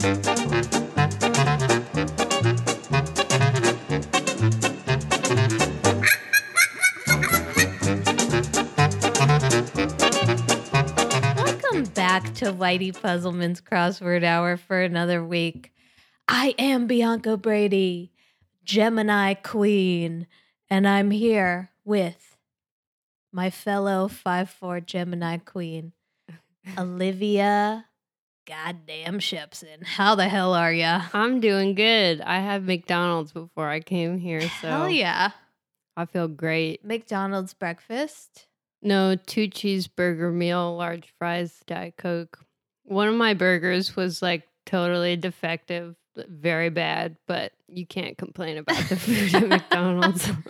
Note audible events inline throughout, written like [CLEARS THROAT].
Welcome back to Whitey Puzzleman's Crossword Hour for another week. I am Bianca Brady, Gemini Queen, and I'm here with my fellow 5 4 Gemini Queen, [LAUGHS] Olivia Goddamn Shepson. How the hell are ya? I'm doing good. I had McDonald's before I came here, so Hell yeah. I feel great. McDonald's breakfast. No, two cheeseburger meal, large fries, Diet Coke. One of my burgers was like totally defective, very bad, but you can't complain about the food at [LAUGHS] McDonald's. [LAUGHS]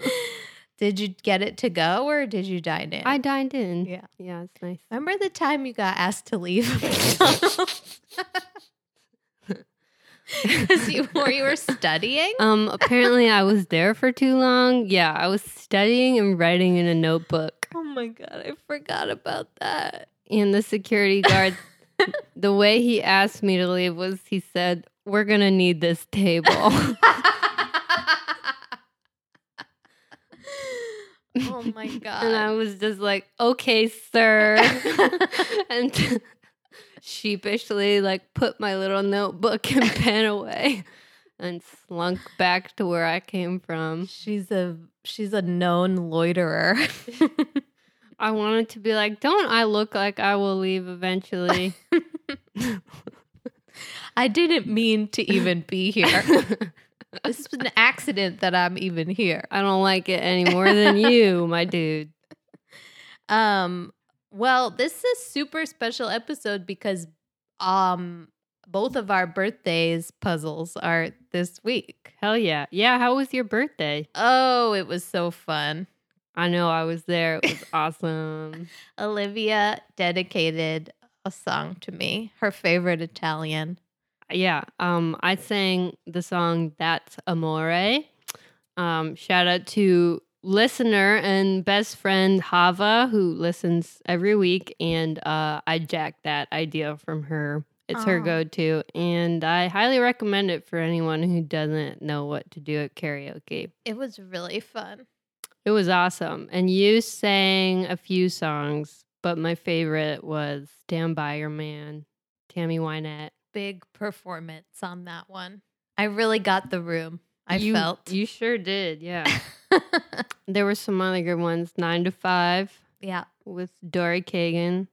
did you get it to go or did you dine in? I dined in. Yeah. Yeah, it's nice. Remember the time you got asked to leave [LAUGHS] [LAUGHS] McDonald's? Because you, you were studying? Um, apparently I was there for too long. Yeah, I was studying and writing in a notebook. Oh my God, I forgot about that. And the security guard, [LAUGHS] the way he asked me to leave was he said, We're going to need this table. Oh my God. [LAUGHS] and I was just like, Okay, sir. [LAUGHS] [LAUGHS] and sheepishly, like, put my little notebook and pen away and slunk back to where I came from. she's a she's a known loiterer. I wanted to be like, Don't I look like I will leave eventually? I didn't mean to even be here. This is an accident that I'm even here. I don't like it any more than [LAUGHS] you, my dude. Um, well, this is a super special episode because um both of our birthdays puzzles are this week. Hell yeah. Yeah, how was your birthday? Oh, it was so fun. I know I was there. It was awesome. [LAUGHS] Olivia dedicated a song to me, her favorite Italian. Yeah, um I sang the song That's Amore. Um shout out to listener and best friend Hava who listens every week and uh I jacked that idea from her. It's her go-to and I highly recommend it for anyone who doesn't know what to do at karaoke. It was really fun. It was awesome. And you sang a few songs, but my favorite was Stand By Your Man, Tammy Wynette. Big performance on that one. I really got the room. I you, felt. You sure did, yeah. [LAUGHS] there were some other good ones. Nine to Five yeah. with Dory Kagan.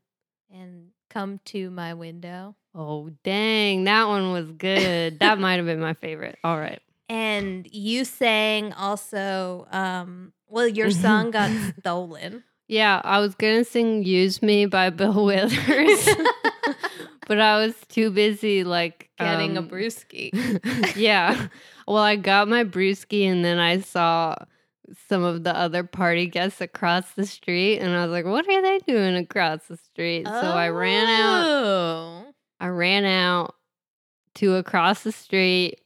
And come to my window. Oh, dang. That one was good. that [LAUGHS] might have been my favorite. All right. And you sang also um well your [LAUGHS] song got stolen. Yeah, I was going to sing Use Me by Bill Withers, but I was too busy, like, Getting a um, brewski. [LAUGHS] yeah. Well, I got my brewski and then I saw some of the other party guests across the street and I was like, what are they doing across the street? So I ran out. Oh. I ran out to across the street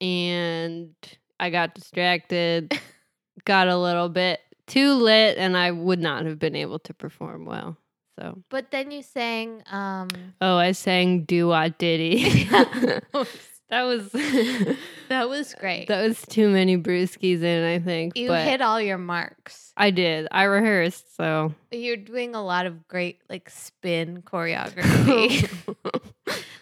and I got distracted, [LAUGHS] got a little bit too lit and I would not have been able to perform well. So, But then you sang um oh, I sang Do Wah Diddy. [LAUGHS] [LAUGHS] that was [LAUGHS] that was great. That was too many brewskis in, I think. you hit all your marks. I did. I rehearsed, so You're doing a lot of great like spin choreography.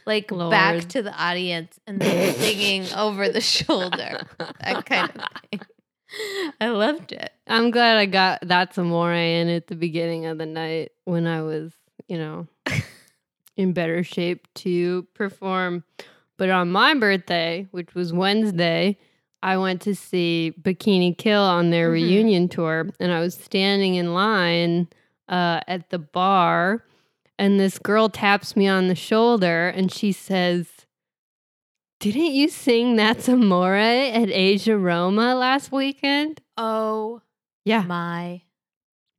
like back to the audience and then singing over the shoulder. That kind of thing. [LAUGHS] I loved it. I'm glad I got that Amore in at the beginning of the night when I was, you know, [LAUGHS] in better shape to perform. But on my birthday, which was Wednesday, I went to see Bikini Kill on their Mhm. reunion tour, and I was standing in line uh, at the bar, and this girl taps me on the shoulder, and she says, "Didn't you sing That's Amore at Asia Roma last weekend?" Oh Yeah, my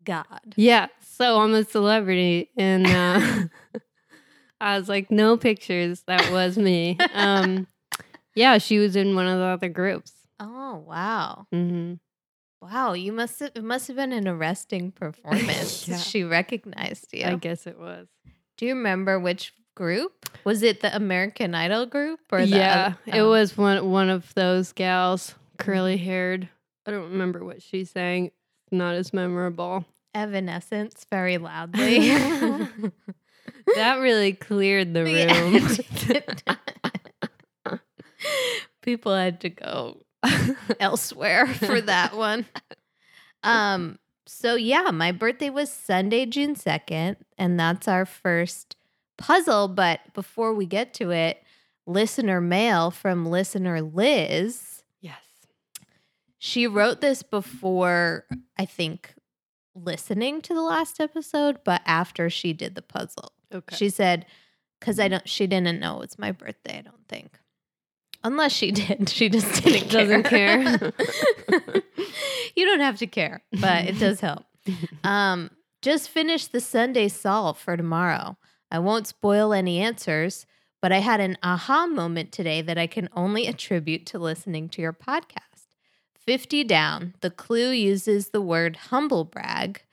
God. yeah. So I'm a celebrity, and uh, [LAUGHS] I was like, "No pictures. That was me." Um, [LAUGHS] yeah, she was in one of the other groups. Oh wow. Mm-hmm. Wow, you must have it must have been an arresting [LAUGHS] performance. Yeah. She recognized you. I guess it was. Do you remember which group? Was it the American Idol group or the yeah, oth- it oh. was one one of those gals, curly haired. I don't remember what she sang. Not as memorable. Evanescence very loudly. [LAUGHS] [LAUGHS] That really cleared the room. [LAUGHS] People had to go elsewhere for that one. Um so yeah, my birthday was Sunday, June 2nd, and that's our first puzzle, but before we get to it, listener mail from listener Liz. yes. She wrote this before I think listening to the last episode, but after she did the puzzle. Okay. She said, because I don't, she didn't know it's my birthday, I don't think. Unless she did. She just didn't Doesn't care. care. [LAUGHS] you don't have to care, but it does help. [LAUGHS] Um, just finished the Sunday solve for tomorrow. I won't spoil any answers, but I had an aha moment today that I can only attribute to listening to your podcast. 50 down, the clue uses the word humble brag.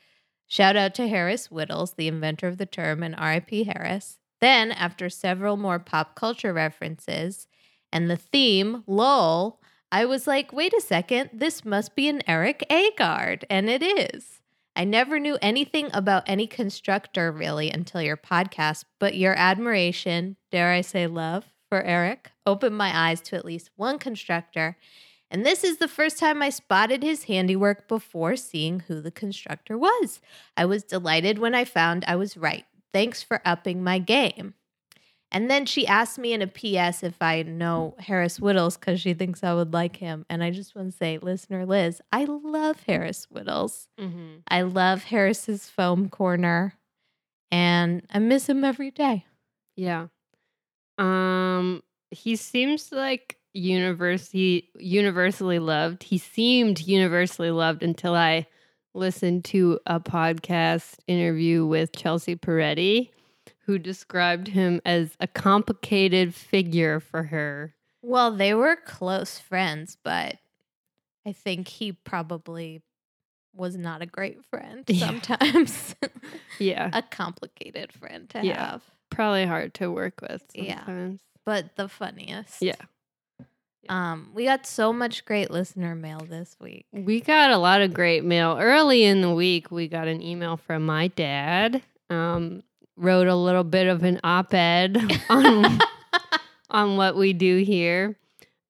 Shout out to Harris Wittels, the inventor of the term, and R.I.P. Harris. Then, after several more pop culture references and the theme, lol, I was like, wait a second, this must be an Erik Agard. And it is. I never knew anything about any constructor really until your podcast, but your admiration, dare I say love, for Erik opened my eyes to at least one constructor. And this is the first time I spotted his handiwork before seeing who the constructor was. I was delighted when I found I was right. Thanks for upping my game. And then she asked me in a PS if I know Harris Wittels because she thinks I would like him. And I just want to say, listener Liz, I love Harris Wittels. hmm I love Harris's foam corner and I miss him every day. Yeah. Um he seems like university universally loved. He seemed universally loved until I listened to a podcast interview with Chelsea Peretti who described him as a complicated figure for her. Well, they were close friends, but I think he probably was not a great friend [LAUGHS] Yeah. sometimes. [LAUGHS] Yeah. a complicated friend to Yeah. have, Probably hard to work with Yeah. but the funniest. Yeah. Um, we got so much great listener mail this week. We got a lot of great mail. Early in the week, we got an email from my dad. Um, wrote a little bit of an op-ed [LAUGHS] on on what we do here.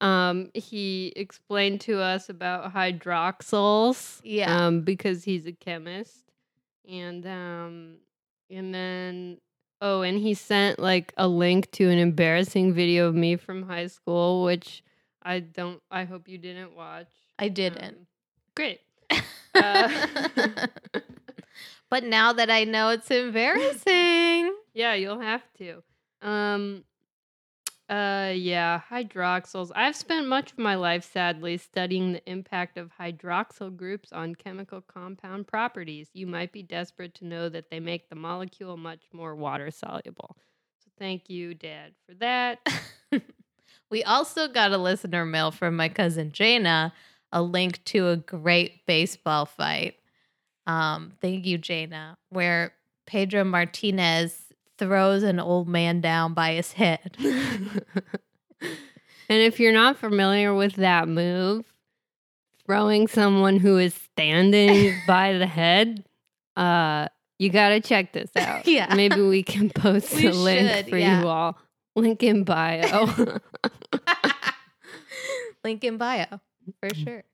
Um, he explained to us about hydroxyls. Yeah. Um, because he's a chemist. And um and then oh, and he sent like a link to an embarrassing video of me from high school, which I don't I hope you didn't watch. I didn't. Um, great. [LAUGHS] Uh, [LAUGHS] but now that I know it's embarrassing. [LAUGHS] Yeah, you'll have to. Um uh yeah, hydroxyls. I've spent much of my life sadly studying the impact of hydroxyl groups on chemical compound properties. You might be desperate to know that they make the molecule much more water soluble. So thank you, Dad, for that. [LAUGHS] we also got a listener mail from my cousin Jana, a link to a great baseball fight. Um, thank you, Jana, where Pedro Martinez throws an old man down by his head. [LAUGHS] [LAUGHS] and if you're not familiar with that move, throwing someone who is standing [LAUGHS] by the head, uh, you got to check this out. Yeah. Maybe we can post We a link should, for yeah. you all. Link in bio. Link in bio, for sure.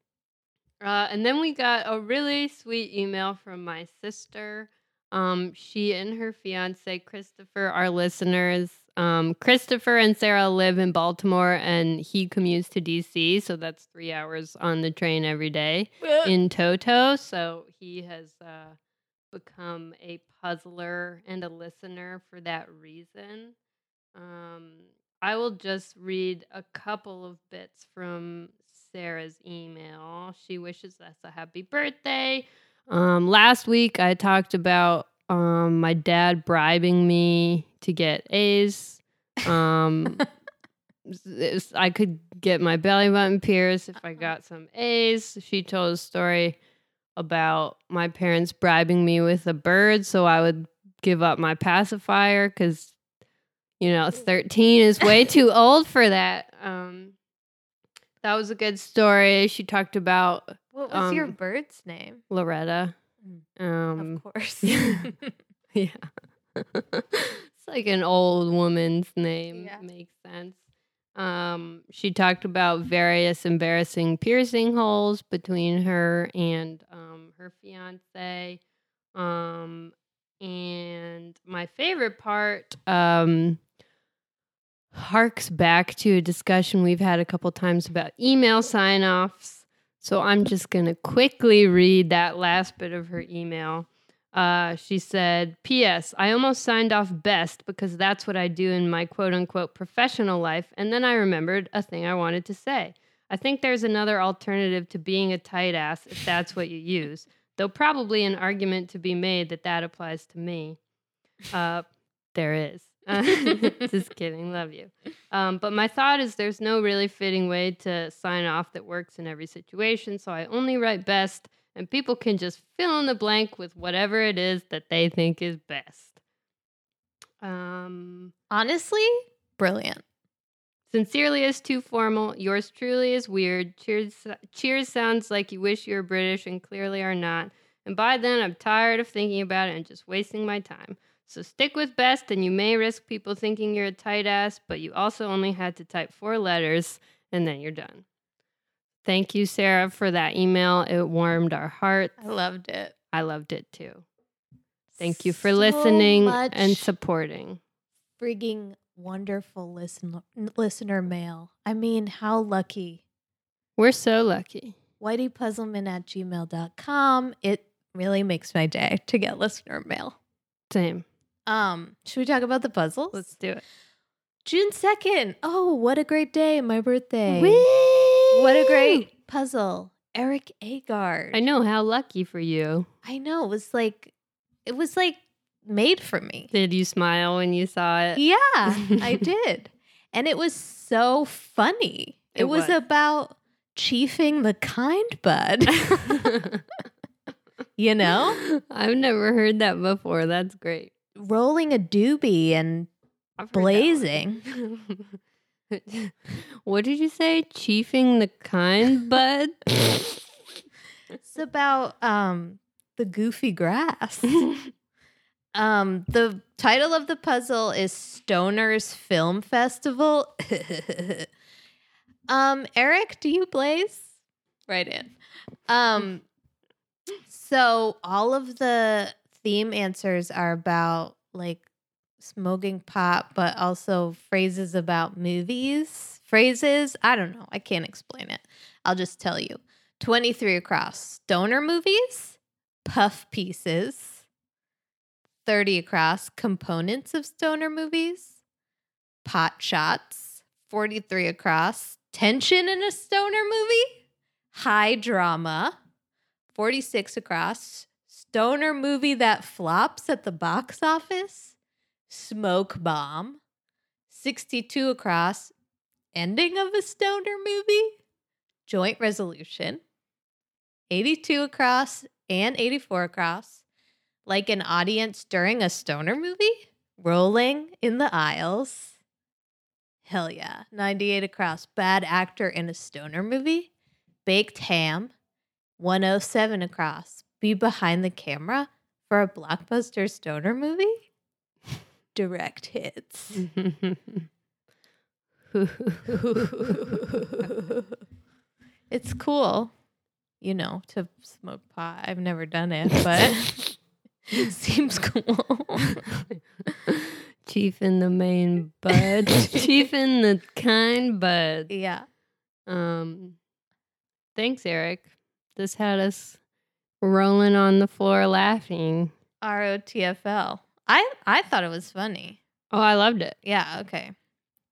Uh, and then we got a really sweet email from my sister. Um, she and her fiance Christopher are listeners. Um, Christopher and Sarah live in Baltimore, and he commutes to DC, so that's three hours on the train every day in Toto. So he has uh, become a puzzler and a listener for that reason. Um, I will just read a couple of bits from Sarah's email. She wishes us a happy birthday. Um, last week I talked about um, my dad bribing me to get A's. Um, [LAUGHS] I could get my belly button pierced if I got some A's. She told a story about my parents bribing me with a bird so I would give up my pacifier because, you know, 13 is way too old for that. Um, that was a good story. She talked about What was your Um, bird's name? Loretta. Mm, Um, of course. [LAUGHS] [LAUGHS] yeah. it's like an old woman's name. Yeah. Makes sense. Um, she talked about various embarrassing piercing holes between her and um, her fiance. Um, and my favorite part um, harks back to a discussion we've had a couple times about email sign offs. So I'm just going to quickly read that last bit of her email. Uh, she said, P.S. I almost signed off best because that's what I do in my quote unquote professional life. And then I remembered a thing I wanted to say. I think there's another alternative to being a tight ass if that's what you use, though probably an argument to be made that that applies to me. Uh, there is. [LAUGHS] Just kidding. Love you. Um, but my thought is there's no really fitting way to sign off that works in every situation. So I only write best, and people can just fill in the blank with whatever it is that they think is best. Um, Honestly, brilliant. sincerely is too formal. Yours truly is weird. Cheers, cheers sounds like you wish you were British and clearly are not. And by then, I'm tired of thinking about it and just wasting my time. So stick with best, and you may risk people thinking you're a tight ass, but you also only had to type four letters, and then you're done. Thank you, Sarah, for that email. It warmed our hearts. I loved it. I loved it too. Thank you for So listening and supporting. frigging wonderful listener listener mail. I mean, how lucky. We're so lucky. whiteypuzzleman at gmail.com. It really makes my day to get listener mail. Same. Um, should we talk about the puzzles? Let's do it. June 2nd. Oh, what a great day. My birthday. Whee! What a great puzzle. Erik Agard. I know how lucky for you. I know. It was like it was like made for me. Did you smile when you saw it? Yeah, [LAUGHS] I did. And it was so funny. It, It was, was. about chiefing the kind bud, [LAUGHS] [LAUGHS] you know? I've never heard that before. That's great. Rolling a doobie and I've heard that Blazing. [LAUGHS] what did you say? Chiefing the kind [LAUGHS] bud? it's about um the goofy grass. [LAUGHS] Um, the title of the puzzle is Stoner's Film Festival. um, Erik, do you blaze? Write in. Um, so all of the theme answers are about like smoking pot, but also phrases about movies. Phrases, I don't know. I can't explain it. I'll just tell you. 23 across. Stoner movies, puff pieces. 30 across components of stoner movies, pot shots, 43 across tension in a stoner movie, high drama, 46 across stoner movie that flops at the box office, smoke bomb, 62 across. Ending of a stoner movie, joint resolution, 82 across and 84 across. Like an audience during a stoner movie, rolling in the aisles. Hell yeah. 98 across, bad actor in a stoner movie, baked ham. 107 across, be behind the camera for a blockbuster stoner movie. Direct hits. [LAUGHS] it's cool, you know, to smoke pot. I've never done it, [LAUGHS] but it seems cool. [LAUGHS] Chief in the main bud. Chief in the kind bud. yeah. Um thanks, Erik. This had us rolling on the floor laughing. R O T F L. I I thought it was funny. Oh, I loved it. Yeah, okay.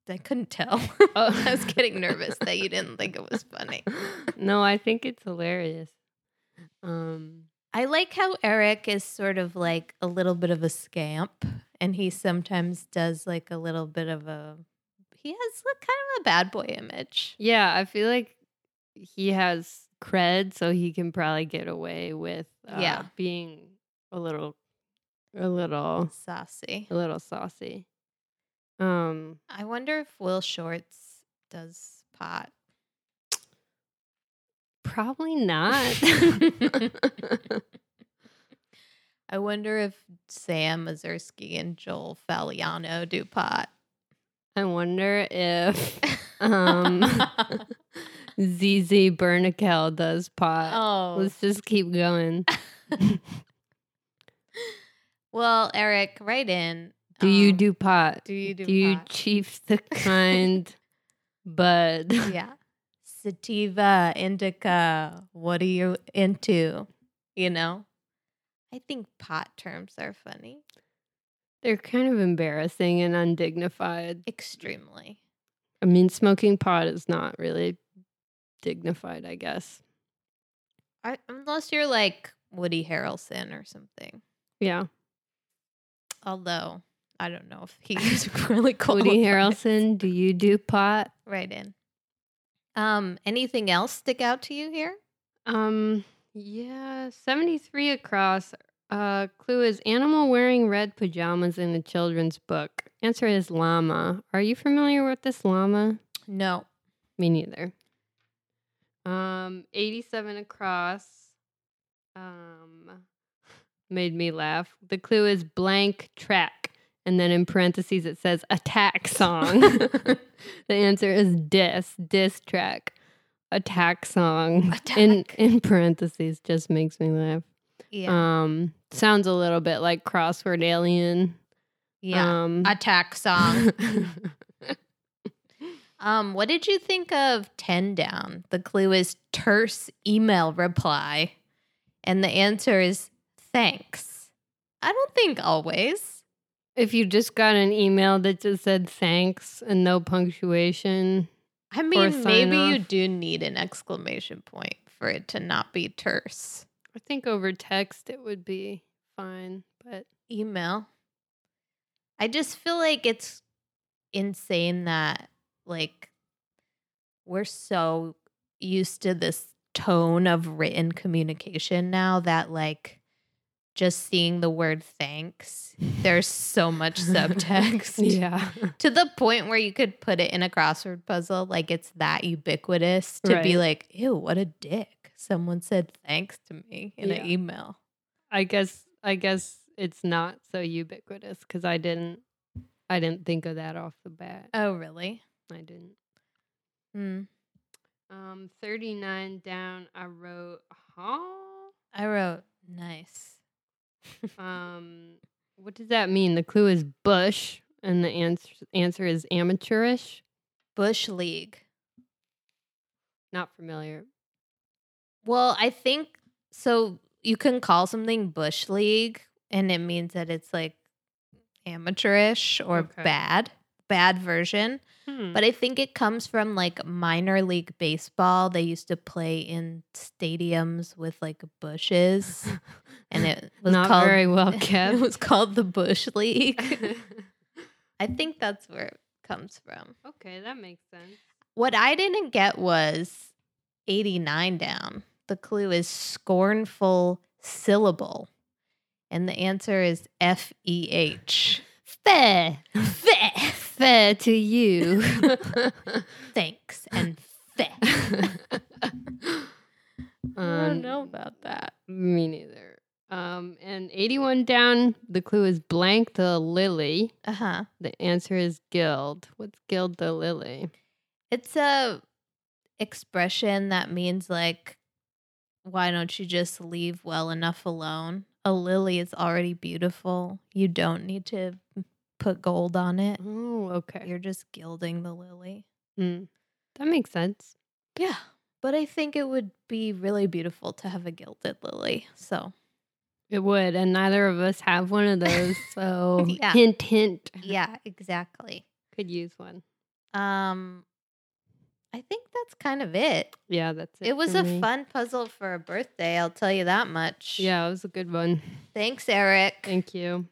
I couldn't tell. [LAUGHS] Oh. I was getting nervous that you didn't think it was funny. [LAUGHS] no, I think it's hilarious. Um I like how Erik is sort of like a little bit of a scamp and he sometimes does like a little bit of a he has like kind of a bad boy image. yeah, I feel like he has cred so he can probably get away with uh, Yeah. being a little a little Saucy. a little saucy. Um, I wonder if Will Shortz does pot. probably not. [LAUGHS] [LAUGHS] I wonder if Sam Ezersky and Joel Fagliano do pot. I wonder if [LAUGHS] um ZZ Bernikel does pot. oh, Let's just keep going. [LAUGHS] well, Erik, write in. Do you um, do pot? Do you do, Do you chief the kind [LAUGHS] bud? yeah. Sativa, indica. What are you into? You know? I think pot terms are funny. They're kind of embarrassing and undignified. Extremely. I mean, smoking pot is not really dignified, I guess. I, unless you're like Woody Harrelson or something. Yeah. Although I don't know if he's [LAUGHS] really cool. Woody [LAUGHS] Harrelson, do you do pot? Write in. Um, anything else stick out to you here? Um, yeah, 73 across. Uh, clue is animal wearing red pajamas in a children's book. Answer is llama. Are you familiar with this llama? No. Me neither. Um, 87 across. Um, [LAUGHS] made me laugh. The clue is blank track. And then in parentheses it says attack song. [LAUGHS] [LAUGHS] the answer is diss, diss track. Attack song. In Attack. in parentheses just makes me laugh. Yeah. Um sounds a little bit like crossword alien. yeah. Um Attack song. Um, what did you think of 10 down? The clue is terse email reply. And the answer is thanks. I don't think always. if you just got an email that just said thanks and no punctuation, I mean, maybe you do need an exclamation point for it to not be terse. I think over text it would be fine, but email. I just feel like it's insane that like we're so used to this tone of written communication now that like just seeing the word thanks there's so much [LAUGHS] subtext yeah. [LAUGHS] to the point where you could put it in a crossword puzzle like it's that ubiquitous to be like ew what a dick someone said thanks to me in Yeah. an email I guess I guess it's not so ubiquitous cuz I didn't I didn't think of that off the bat. oh really I didn't. Hmm. Um 39 down I wrote huh? I wrote nice. [LAUGHS] Um what does that mean? The clue is bush and the answer answer is amateurish. Bush League. Not familiar. Well, I think so. You can call something Bush League, and it means that it's like amateurish or Okay. bad, bad version. Hmm. But I think it comes from like minor league baseball. They used to play in stadiums with like bushes, [LAUGHS] and it was not called very well [LAUGHS] kept. It was called the Bush League. [LAUGHS] I think that's where it comes from. okay, that makes sense. What I didn't get was 89 down. The clue is scornful syllable. And the answer is F E H. Feh. Fair to you. [LAUGHS] Thanks and. [LAUGHS] I Um, don't know about that. Me neither. Um, and 81 down, the clue is blank the lily. Uh huh. The answer is gild. What's gild the lily? It's a expression that means like, why don't you just leave well enough alone? A lily is already beautiful. You don't need to put gold on it. Oh, okay. You're just gilding the lily. Mm, that makes sense. Yeah. But I think it would be really beautiful to have a gilded lily. So, It would, and neither of us have one of those. [LAUGHS] So, Yeah. hint, hint. yeah, exactly. Could use one. Um I think that's kind of it. Yeah, that's it. It was a me. fun puzzle for a birthday, I'll tell you that much. Yeah, it was a good one. Thanks, Erik. Thank you.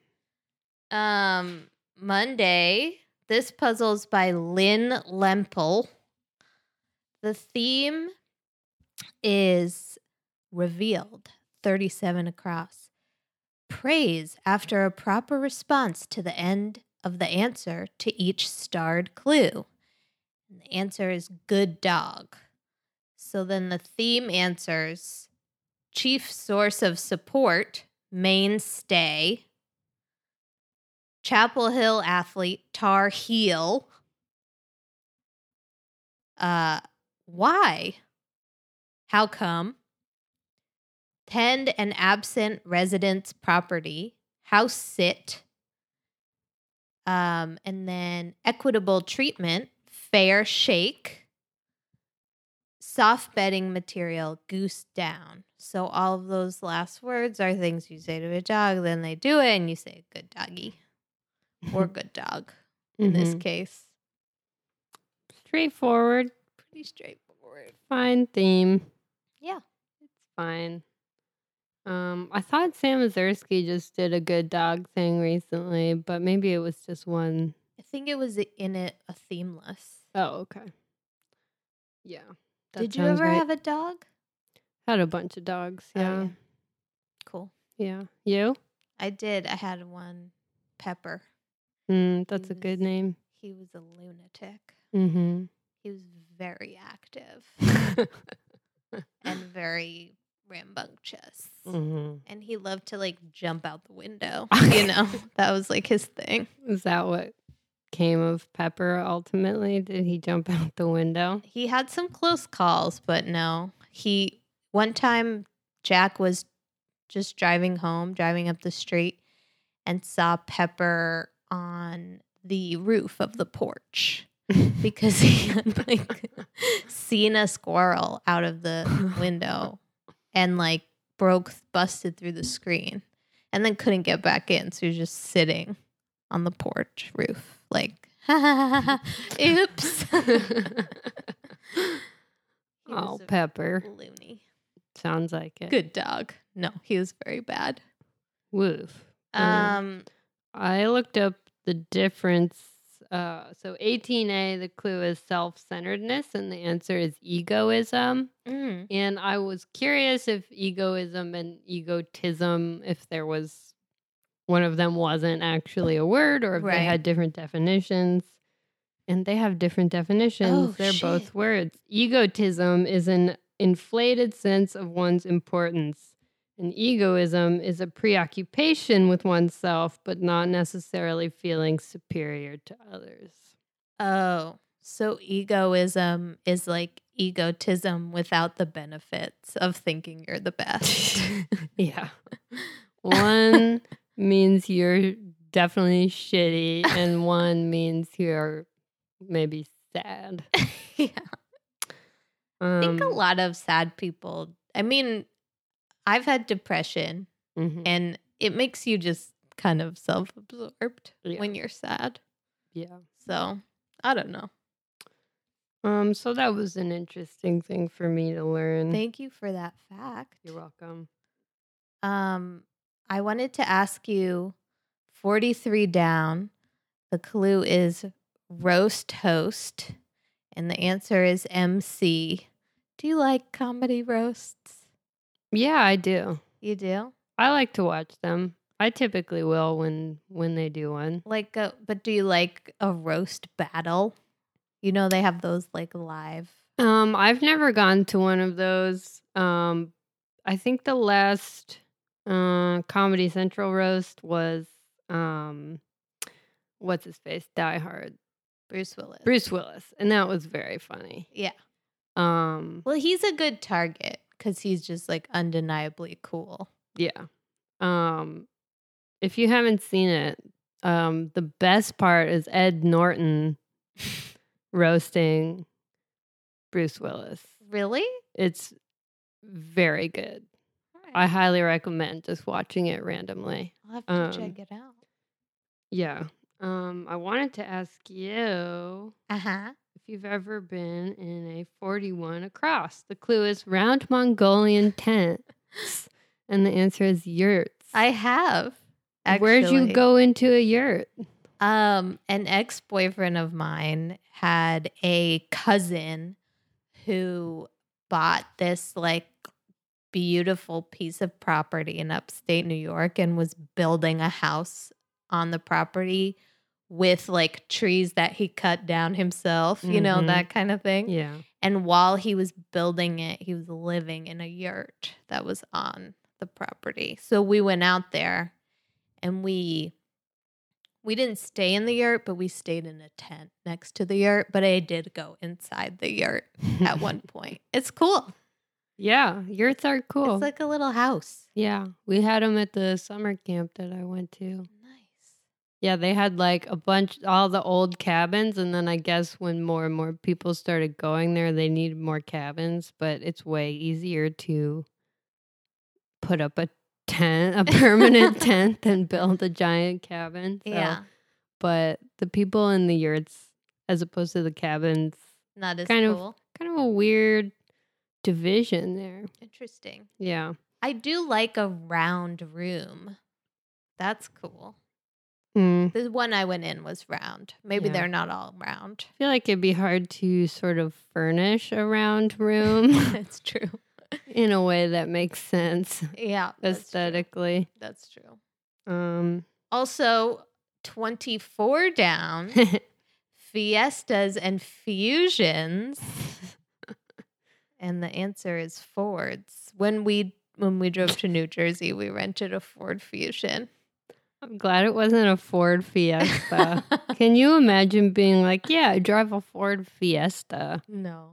Um Monday, this puzzle's by Lynn Lempel. The theme is revealed 37 across. Praise after a proper response to the end of the answer to each starred clue. And the answer is good dog. So then the theme answers chief source of support, mainstay, Chapel Hill athlete, Tar Heel. Uh, why? How come? Tend an absent resident's property. House sit. Um, and then equitable treatment, fair shake. Soft bedding material, goose down. So all of those last words are things you say to a dog, then they do it, and you say good doggy or good dog in this Mhm. case. Straightforward, Pretty straightforward. fine theme. Yeah. It's fine. Um, I thought Sam Ezersky just did a good dog thing recently, but maybe it was just one I think it was in it a themeless. Oh, okay. Yeah. Did you ever right. have a dog? Had a bunch of dogs. Oh, Yeah. yeah. Cool. yeah. You? I did. I had one, Pepper. Mm, that's a good name. He was a lunatic. Mm-hmm. He was very active [LAUGHS] and very rambunctious. mm-hmm. And he loved to like jump out the window. [LAUGHS] You know, [LAUGHS] that was like his thing. Is that what came of Pepper ultimately? Did he jump out the window? He had some close calls, but no. He one time Jack was just driving home, driving up the street, and saw Pepper on the roof of the porch [LAUGHS] because he had like [LAUGHS] seen a squirrel out of the [LAUGHS] window and like broke busted through the screen and then couldn't get back in so he was just sitting on the porch roof like oops oh, Pepper. loony Sounds like it. good dog no he was very bad Woof. Mm. um I looked up the difference. Uh, so 18A, the clue is self centeredness, and the answer is egoism. mm, And I was curious if egoism and egotism, if there was one of them wasn't actually a word or if Right. they had different definitions. And they have different definitions. Oh, They're both words. Egotism is an inflated sense of one's importance. And egoism is a preoccupation with oneself, but not necessarily feeling superior to others. oh so egoism is like egotism without the benefits of thinking you're the best [LAUGHS] Yeah. [LAUGHS] One means you're definitely shitty, and [LAUGHS] one means you're maybe sad. yeah I think a Um, lot of sad people, I mean, I've had depression mhm, and it makes you just kind of self absorbed Yeah. when you're sad. Yeah. So I don't know. Um. So that was an interesting thing for me to learn. Thank you for that fact. You're welcome. Um, I wanted to ask you 43 down. The clue is roast host, and the answer is MC. Do you like comedy roasts? Yeah, I do. You do? I like to watch them. I typically will when when they do one. Like, a, but do you like a roast battle? You know, they have those like live. Um, I've never gone to one of those. Um, I think the last uh, Comedy Central roast was um, what's his face? Die Hard, Bruce Willis. Bruce Willis, and that was very funny. Yeah. Um, Well, he's a good target because he's just like undeniably cool. yeah. Um, if you haven't seen it, um, the best part is Ed Norton roasting Bruce Willis. Really? It's very good. I highly recommend just watching it randomly. I'll have to um, check it out. Yeah. Um, I wanted to ask you Uh huh. If you've ever been in a 41 across. The clue is round Mongolian tents. And the answer is yurts. I have. Where'd you go into a yurt? Um, an ex boyfriend of mine had a cousin who bought this like beautiful piece of property in upstate New York and was building a house on the property with like trees that he cut down himself, you know, Mhm. that kind of thing. Yeah. And while he was building it, he was living in a yurt that was on the property. So we went out there and we we didn't stay in the yurt, but we stayed in a tent next to the yurt, but I did go inside the yurt at [LAUGHS] one point. It's cool. yeah. Yurts are cool. It's like a little house. yeah. We had them at the summer camp that I went to. Yeah, they had like a bunch, all the old cabins. And then I guess when more and more people started going there, they needed more cabins. But it's way easier to put up a tent, a permanent [LAUGHS] tent, than build a giant cabin. So- Yeah. But the people in the yurts, as opposed to the cabins, Not as Kind of- kind of a weird division there. Interesting. Yeah. I do like a round room. That's cool. Mm. The one I went in was round. Maybe Yeah. they're not all round. I feel like it'd be hard to sort of furnish a round [LAUGHS] room that's true. in a way that makes sense Yeah. that's true. aesthetically. That's true. Um, Also, 24 down, [LAUGHS] fiestas and fusions. [LAUGHS] And the answer is Fords. When we when we drove to New Jersey, we rented a Ford Fusion. I'm glad it wasn't a Ford Fiesta. [LAUGHS] Can you imagine being like, yeah, I drive a Ford Fiesta? no.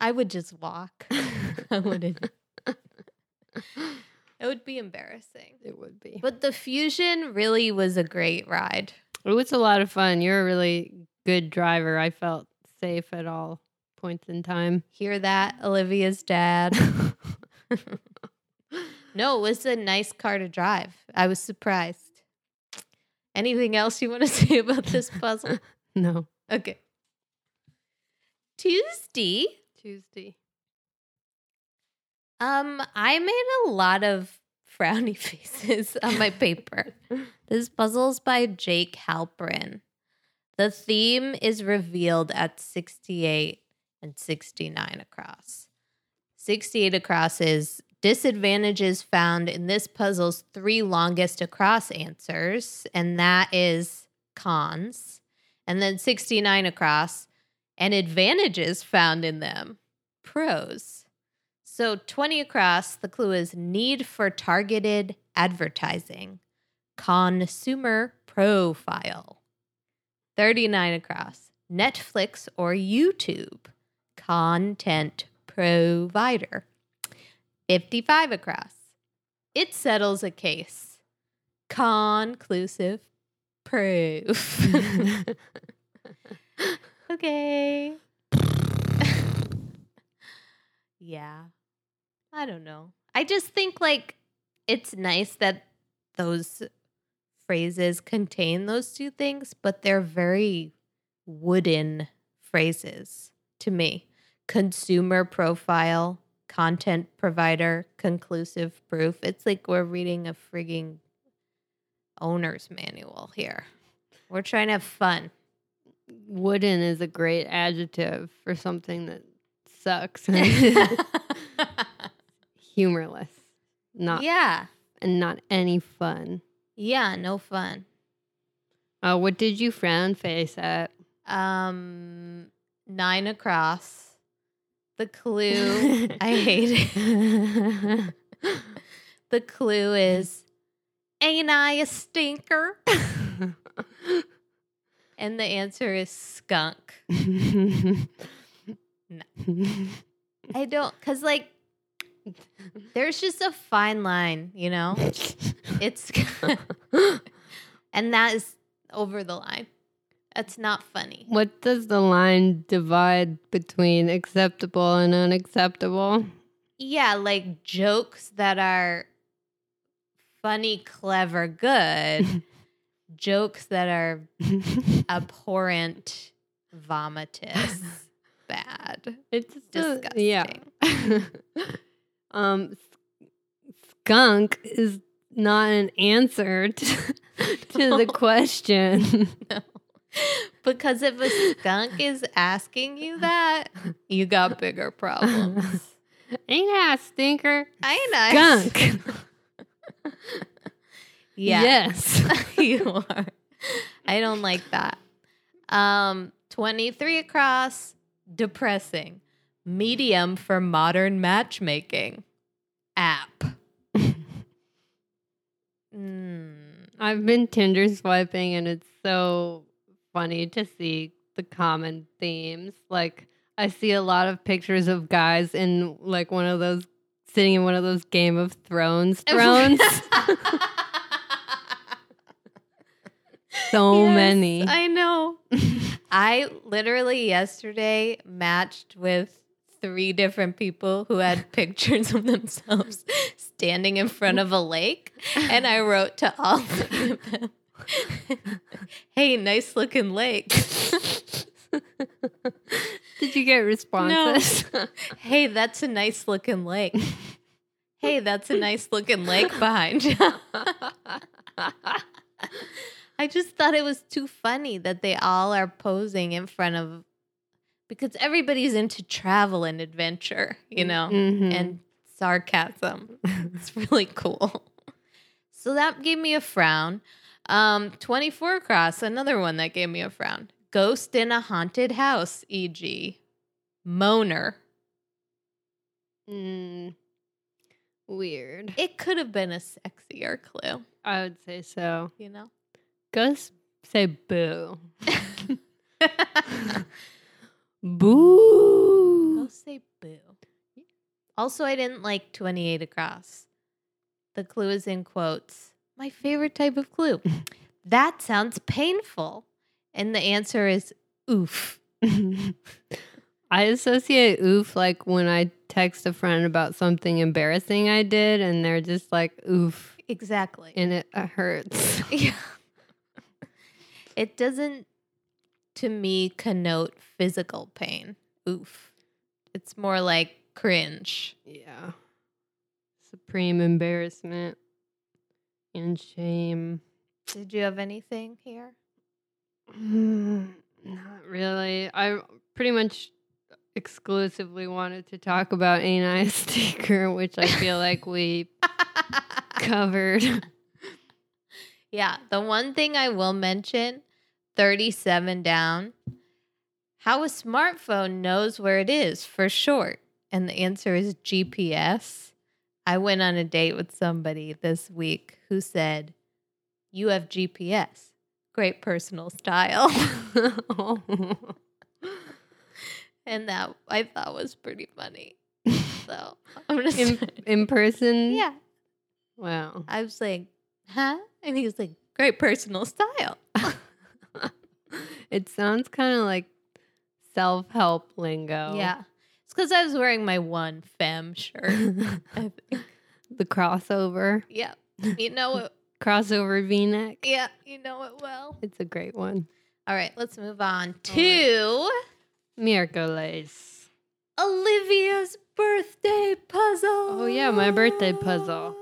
I would just walk. [LAUGHS] I wouldn't. It would be embarrassing. It would be. But the Fusion really was a great ride. It was a lot of fun. You're a really good driver. I felt safe at all points in time. Hear that, Olivia's dad? [LAUGHS] no, it was a nice car to drive. I was surprised. Anything else you want to [LAUGHS] say about this [LAUGHS] puzzle? no. Okay. Tuesday. Tuesday. Um, I made a lot of [LAUGHS] frowny faces on my paper. This puzzle's by Jake Halperin. The theme is revealed at 68 and 69 across. 68 across is disadvantages found in this puzzle's three longest across answers, and that is cons. And then 69 across, and advantages found in them, pros. So 20 across, the clue is need for targeted advertising, consumer profile. 39 across, Netflix or YouTube, content provider. 55 across, it settles a case, conclusive proof. [LAUGHS] okay. [LAUGHS] yeah. I don't know. I just think like it's nice that those phrases contain those two things, but they're very wooden phrases to me. Consumer profile, content provider, conclusive proof. It's like we're reading a frigging owner's manual here. We're trying to have fun. Wooden is a great adjective for something that sucks. [LAUGHS] [LAUGHS] Humorless. Not yeah. and not any fun. Yeah, no fun. Uh, what did you frown face at? Um nine across. The clue [LAUGHS] I hate it. [LAUGHS] The clue is Ain't I a stinker? [LAUGHS] And the answer is skunk. I don't cuz like there's just a fine line, you know? It's and that is over the line. That's not funny. what does the line divide between acceptable and unacceptable? Yeah, like jokes that are funny, clever, good. [LAUGHS] jokes that are [LAUGHS] abhorrent, vomitous, [LAUGHS] bad. It's Disgusting. A, yeah. um, skunk is not an answer to, to the question. No. [LAUGHS] Because if a skunk is asking you that, you got bigger problems. [LAUGHS] Ain't that a stinker? I know. Skunk. [LAUGHS] Yeah. Yes. you are. I don't like that. Um, 23 across, depressing. Medium for modern matchmaking. App. Mm. I've been Tinder swiping and it's so funny to see the common themes. Like I see a lot of pictures of guys in like one of those sitting in one of those Game of Thrones [LAUGHS] thrones. [LAUGHS] so Yes, many. I know. [LAUGHS] I literally yesterday matched with three different people who had pictures of themselves standing in front of a lake. And I wrote to all of them, [LAUGHS] Hey, nice looking lake. [LAUGHS] Did you get responses? [LAUGHS] Hey, that's a nice looking lake. Hey, that's a nice looking lake behind you. I just thought it was too funny that they all are posing in front of because everybody's into travel and adventure, you know, Mhm. and sarcasm. It's really cool. So that gave me a frown. Um, 24 across, another one that gave me a frown. Ghost in a haunted house, e.g., moaner. Mm. Weird. It could have been a sexier clue, I would say so. you know? Ghosts say boo. [LAUGHS] Boo. Go say boo. Also, I didn't like 28 across. The clue is in quotes. My favorite type of clue. [LAUGHS] that sounds painful. And the answer is oof. I associate oof like when I text a friend about something embarrassing I did, and they're just like oof, Exactly. and it uh, hurts. [LAUGHS] yeah. It doesn't, to me, connote physical pain. Oof. It's more like cringe. yeah. Supreme embarrassment and shame. Did you have anything here? Mm, Not really. I pretty much exclusively wanted to talk about Ani Sticker, which I feel like we [LAUGHS] covered. Yeah, the one thing I will mention 37 down how a smartphone knows where it is for short. And the answer is GPS. I went on a date with somebody this week who said, You have GPS. Great personal style. [LAUGHS] and that I thought was pretty funny. So I'm gonna in, in person? Yeah. Wow. I was like, huh? And he was like, Great personal style. it sounds kind of like self help lingo. Yeah. It's because I was wearing my one femme shirt. [LAUGHS] The crossover, Yeah. You know it. [LAUGHS] crossover v neck. Yeah. You know it well. It's a great one. All right. Let's move on to Miracles. Olivia's birthday puzzle. Oh, yeah, my birthday puzzle.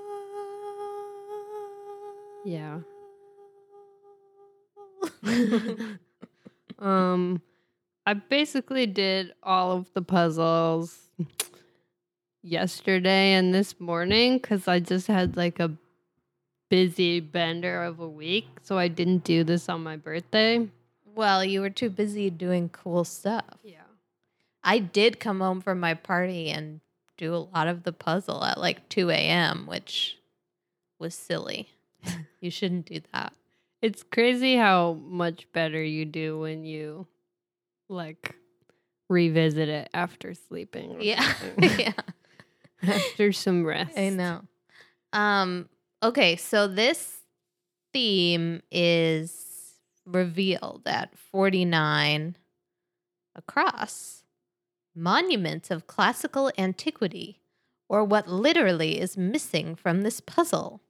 Yeah. [LAUGHS] um, I basically did all of the puzzles yesterday and this morning because I just had like a busy bender of a week. So I didn't do this on my birthday. well, you were too busy doing cool stuff. Yeah. I did come home from my party and do a lot of the puzzle at like 2 a.m., which was silly. [LAUGHS] you shouldn't do that. It's crazy how much better you do when you like revisit it after sleeping. Yeah. [LAUGHS] yeah. [LAUGHS] after some rest. I know. Um, okay, so this theme is revealed at 49 across monuments of classical antiquity, or what literally is missing from this puzzle.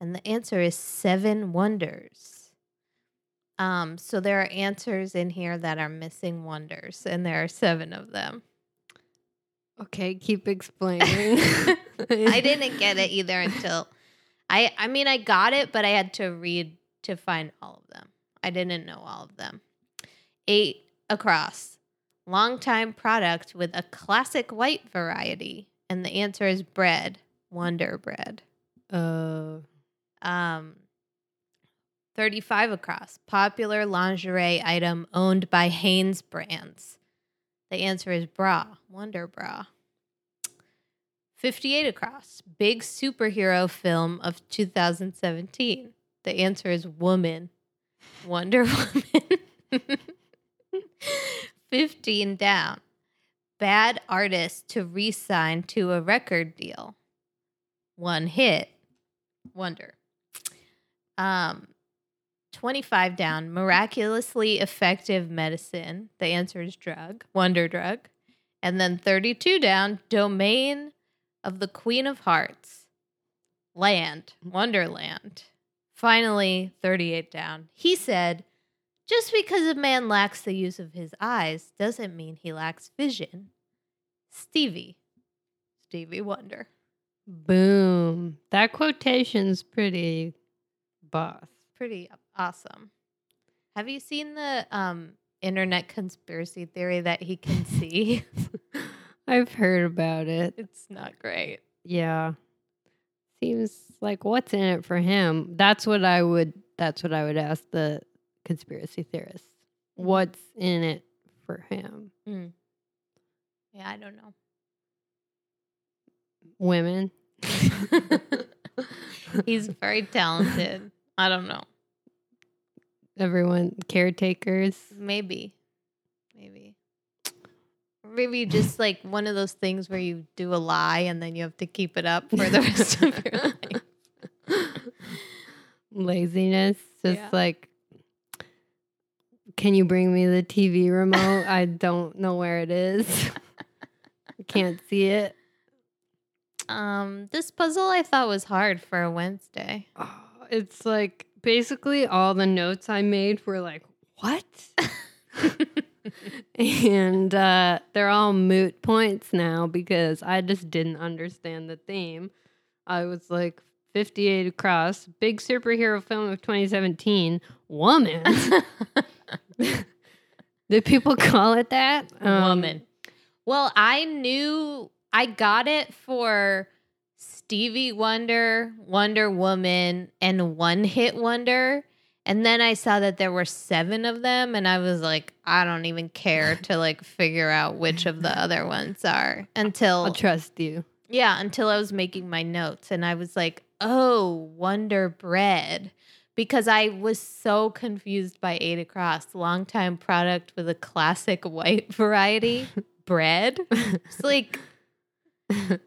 And the answer is seven wonders. Um, so there are answers in here that are missing wonders, and there are seven of them. Okay, keep [LAUGHS] explaining. I didn't get it either until I I mean I got it, but I had to read to find all of them. I didn't know all of them. Eight across. Longtime product with a classic white variety. And the answer is bread. Wonder bread. Uh, Um 35 across. Popular lingerie item owned by Hanes Brands. The answer is bra, Wonder Bra. 58 across. Big superhero film of 2017. The answer is Woman, Wonder [LAUGHS] Woman. 15 down. Bad artist to re sign to a record deal. One hit. Wonder. Um, 25 down. Miraculously effective medicine. The answer is drug. Wonder drug. And then 32 down. Domain of the Queen of Hearts. Land. Wonderland. Finally, 38 down. He said, just because a man lacks the use of his eyes doesn't mean he lacks vision. Stevie. Stevie Wonder. Boom. That quotation's pretty boss. Pretty awesome. Have you seen the um, internet conspiracy theory that he can [LAUGHS] see? I've heard about it. it's not great. Yeah. Seems like what's in it for him? That's what I would that's what I would ask the conspiracy theorists. What's in it for him? Mm. Yeah, I don't know. Women. [LAUGHS] He's very talented. [LAUGHS] I don't know. Everyone caretakers. Maybe. Maybe. Maybe just [LAUGHS] like one of those things where you do a lie and then you have to keep it up for the rest of your [LAUGHS] life. Laziness. Just Yeah. like can you bring me the TV remote? I don't know where it is. I can't see it. Um, this puzzle I thought was hard for a Wednesday. Oh, it's like basically all the notes I made were like, what? [LAUGHS] [LAUGHS] and uh, they're all moot points now because I just didn't understand the theme. I was like 58 across, big superhero film of 2017, woman. [LAUGHS] Did people call it that? Um, Woman. Well, I knew I got it for Stevie Wonder, Wonder Woman, and One Hit Wonder. And then I saw that there were seven of them, and I was like, I don't even care to like figure out which of the other ones are until I'll trust you. Yeah, until I was making my notes and I was like, oh, Wonder Bread. Because I was so confused by Eight Across, longtime product with a classic white variety [LAUGHS] bread. It's like [LAUGHS]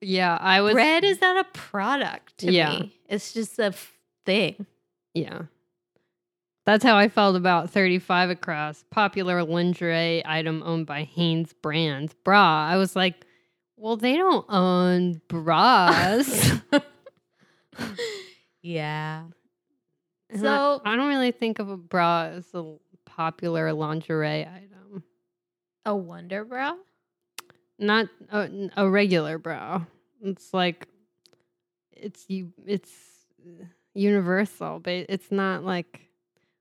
Yeah, I was. bread is not a product to Yeah. me. It's just a f- thing. Yeah. That's how I felt about 35 across. Popular lingerie item owned by Hanes Brands. Bra. I was like, well, they don't own bras. [LAUGHS] [LAUGHS] Yeah. And So- I, I don't really think of a bra as a popular lingerie item. A Wonder Bra? Not a, a regular bra. It's like it's you. It's universal, but it's not like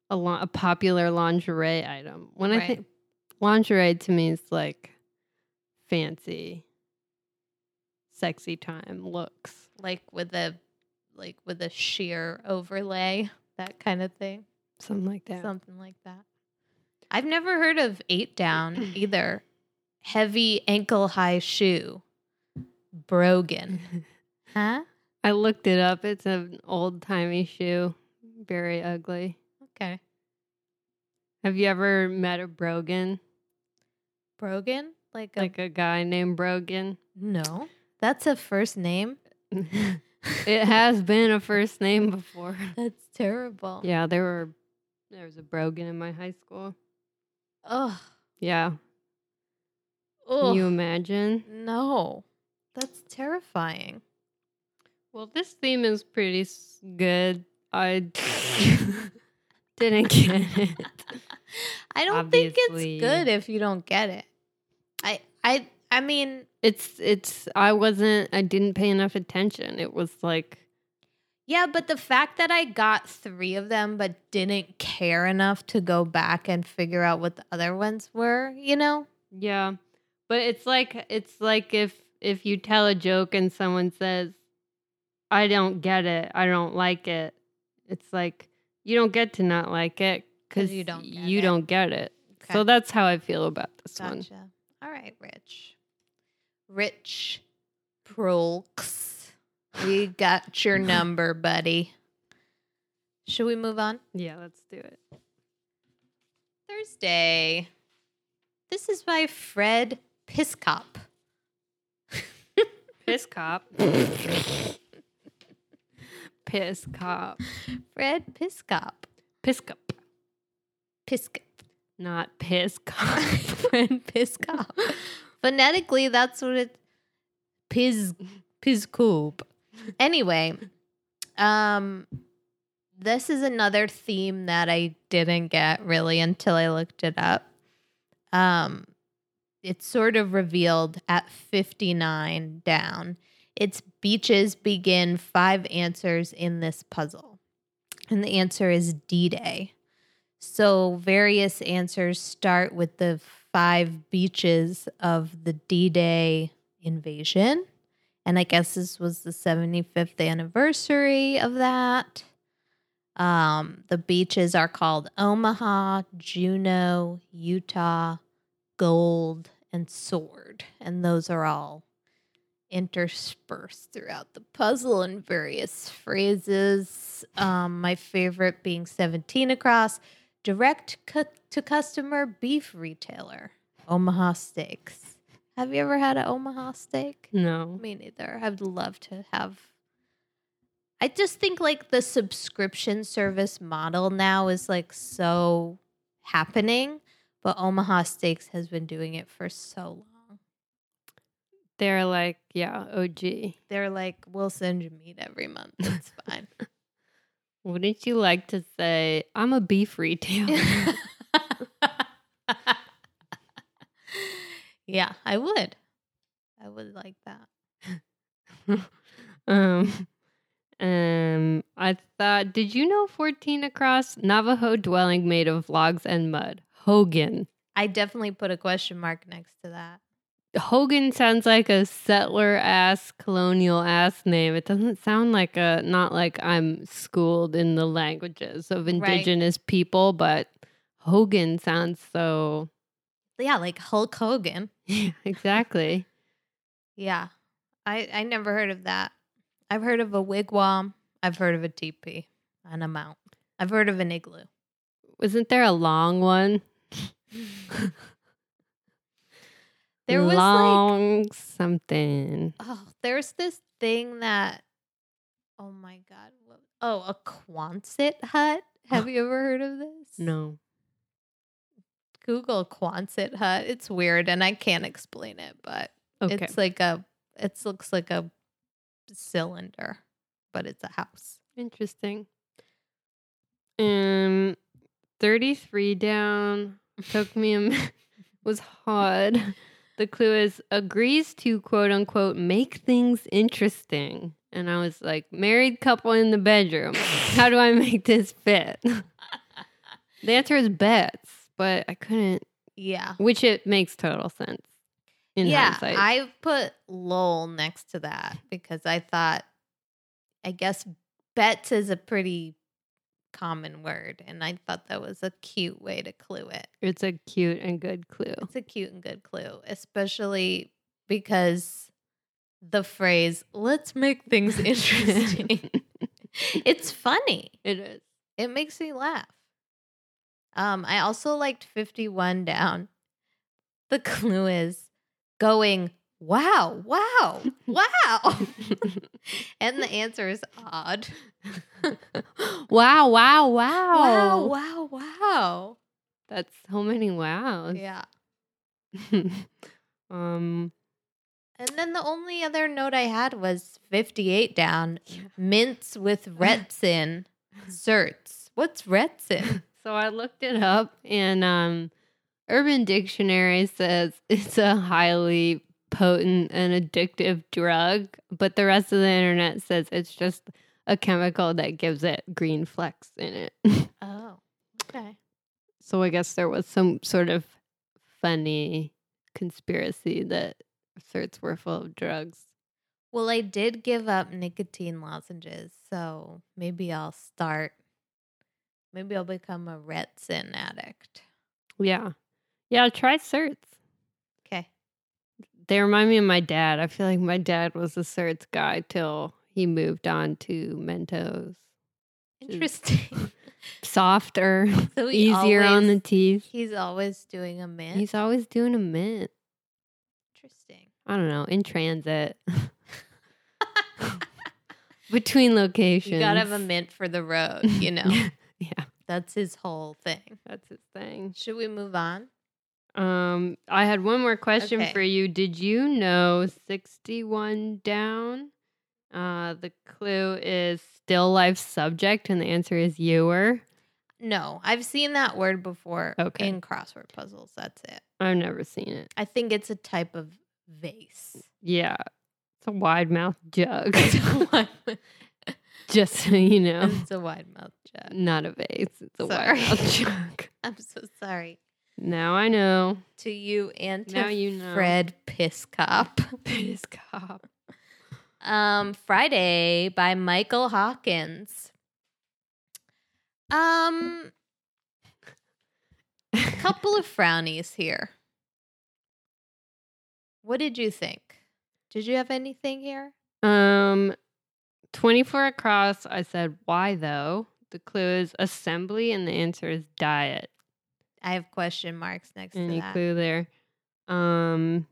a, lo- a popular lingerie item. When I think lingerie to me is like fancy, sexy time looks. Like with a like with a sheer overlay, that kind of thing. Something like that. Something like that. I've never heard of eight down [CLEARS THROAT] either. Heavy ankle high shoe. Brogan. [LAUGHS] Huh? I looked it up. It's an old timey shoe. Very ugly. Okay. Have you ever met a Brogan? Brogan? Like a Like a guy named Brogan? no. That's a first name. [LAUGHS] it has been a first name before. [LAUGHS] That's terrible. Yeah, there were there was a Brogan in my high school. Ugh. Yeah. Ugh. Can you imagine? no. That's terrifying. Well, this theme is pretty s- good. I [LAUGHS] didn't get it. I don't think Obviously. it's good if you don't get it. I I I mean, It's it's I wasn't I didn't pay enough attention. It was like yeah, but the fact that I got 3 of them but didn't care enough to go back and figure out what the other ones were, you know? yeah. But it's like it's like if if you tell a joke and someone says I don't get it. I don't like it. It's like you don't get to not like it 'Cause because you don't get you it. don't get it. Okay. So that's how I feel about this one. All right, Rich. Rich Proulx. [LAUGHS] We got your number, buddy. Should we move on? Yeah, let's do it. Thursday. This is by Fred Piscop. [LAUGHS] Piss [LAUGHS] cop. Piss cop. Fred Piscop. Piss cop. Piscop. Not piss [LAUGHS] cop. Fred Piscop. Phonetically, that's what it Piz Piscop. Anyway, um this is another theme that I didn't get really until I looked it up. Um it's sort of revealed at 59 down. Its beaches begin five answers in this puzzle. And the answer is D Day. So various answers start with the five beaches of the D Day invasion. And I guess this was the 75th anniversary of that. Um, the beaches are called Omaha, Juno, Utah, Gold, and Sword. And those are all interspersed throughout the puzzle in various phrases. Um, my favorite being 17 across direct cu- to customer beef retailer, Omaha Steaks. Have you ever had an Omaha steak? No. Me neither. I'd love to have. I just think like the subscription service model now is like so happening, but Omaha Steaks has been doing it for so long. They're like, yeah, OG. They're like, we'll send you meat every month. It's [LAUGHS] fine. Wouldn't you like to say, I'm a beef retailer? [LAUGHS] yeah, I would. I would like that. [LAUGHS] um, um, I thought, did you know 14 across Navajo dwelling made of logs and mud? Hogan. I definitely put a question mark next to that. Hogan sounds like a settler ass, colonial ass name. It doesn't sound like a, not like I'm schooled in the languages of indigenous people, but Hogan sounds so, Yeah, like Hulk Hogan. yeah, [LAUGHS] [LAUGHS] exactly. Yeah. I I never heard of that. I've heard of a wigwam. I've heard of a teepee and a mount. I've heard of an igloo. Wasn't there a long one? [LAUGHS] There was like long something. oh, there's this thing that oh my god. What, oh, a Quonset hut. Have [GASPS] you ever heard of this? No. Google Quonset hut. It's weird and I can't explain it, but Okay. it's like a it looks like a cylinder, but it's a house. Interesting. Um, 33 down took me a [LAUGHS] was hard. [LAUGHS] The clue is agrees to quote unquote make things interesting. And I was like, married couple in the bedroom. [LAUGHS] How do I make this fit? [LAUGHS] the answer is bets, but I couldn't, Yeah. which it makes total sense in yeah, hindsight. I put lol next to that because I thought, I guess bets is a pretty common word, and I thought that was a cute way to clue it. it's a cute and good clue. It's a cute and good clue, especially because the phrase "let's make things interesting." [LAUGHS] it's funny. it is. It makes me laugh. Um, I also liked 51 down. The clue is going, wow, wow, [LAUGHS] wow. [LAUGHS] and the answer is odd. [LAUGHS] wow, wow, wow. Wow, wow, wow. That's so many wows. Yeah. um And then the only other note I had was 58 down. Mints with Retsyn. Certs. What's Retsyn? so I looked it up and um Urban Dictionary says it's a highly potent and addictive drug, but the rest of the internet says it's just a chemical that gives it green flecks in it. [LAUGHS] Oh, okay. so I guess there was some sort of funny conspiracy that certs were full of drugs. Well, I did give up nicotine lozenges, so maybe I'll start Maybe I'll become a Retsyn addict. Yeah. Yeah, try certs. They remind me of my dad. I feel like my dad was a certs guy till he moved on to Mentos. Interesting. [LAUGHS] Softer, [LAUGHS] so easier on the teeth. He's always doing a mint. He's always doing a mint. Interesting. I don't know, in transit. [LAUGHS] Between locations. You gotta have a mint for the road, you know. yeah, That's his whole thing. that's his thing. Should we move on? Um, I had one more question Okay. for you. Did you know 61 down? Uh, the clue is still life subject, and the answer is ewer. No, I've seen that word before Okay. in crossword puzzles. That's it. I've never seen it. I think it's a type of vase. Yeah, it's a [LAUGHS] wide mouth jug. [LAUGHS] Just so you know, it's a wide mouth jug. not a vase. It's a Sorry. wide mouth [LAUGHS] jug. I'm so sorry Now I know. to you and to Now you know. Fred Piscop. [LAUGHS] Piss cop. Um, Friday by Michael Hawkins. Um, couple of frownies here. What did you think? Did you have anything here? Um, 24 across. I said, why though? The clue is assembly, and the answer is diet. I have question marks next Any to that. Any clue there? Um,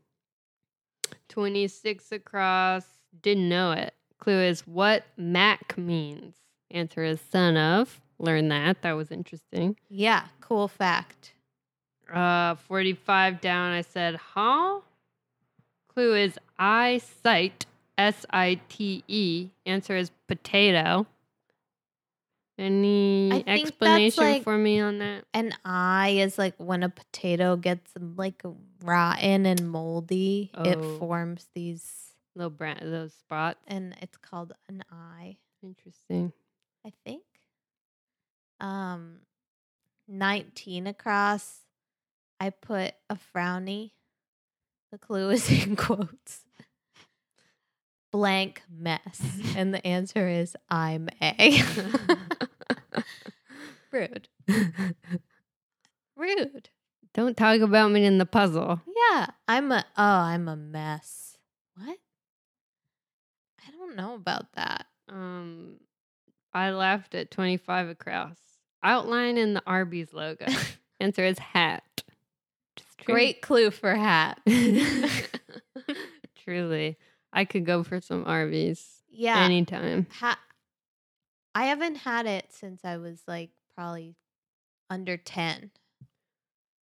26 across. Didn't know it. Clue is what Mac means. Answer is son of. Learn that. That was interesting. Yeah, cool fact. Uh, 45 down. I said, huh? Clue is I cite. S I T E. Answer is potato. Any explanation like- for me on that? An eye is like when a potato gets like rotten and moldy, it Oh. forms these, Little brand, those spots. and it's called an eye. Interesting. I think. Um, 19 across, I put a frowny. The clue is [LAUGHS] in quotes. Blank mess. [LAUGHS] And the answer is I'm A. [LAUGHS] Rude. [LAUGHS] Rude. Don't talk about me in the puzzle. Yeah. I'm a, oh, I'm a mess. What? I don't know about that. Um, I laughed at 25 across. Outline in the Arby's logo. Answer is hat. Great clue for hat. Truly. I could go for some Arby's Yeah. anytime. ha- I haven't had it since I was like probably under 10.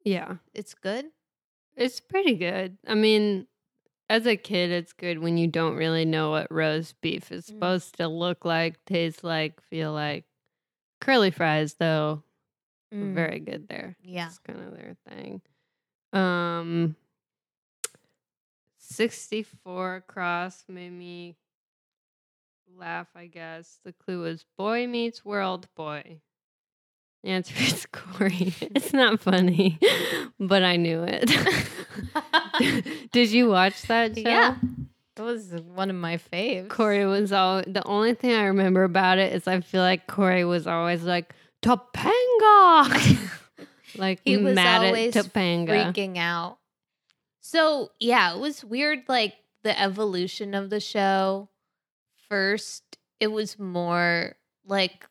Yeah. It's good. It's pretty good. I mean, as a kid, it's good when you don't really know what roast beef is Mm. supposed to look like, taste like, feel like. Curly fries, though, Mm, very good there. Yeah. It's kind of their thing. Um, 64 across made me laugh, I guess. The clue is boy meets world boy. The answer [LAUGHS] is Cory. It's not funny, [LAUGHS] but I knew it. [LAUGHS] Did you watch that show? Yeah. That was one of my faves. Cory was all the only thing I remember about it is I feel like Cory was always like Topanga, like He was mad always at Topanga. freaking out. So, yeah, it was weird like the evolution of the show. First, it was more like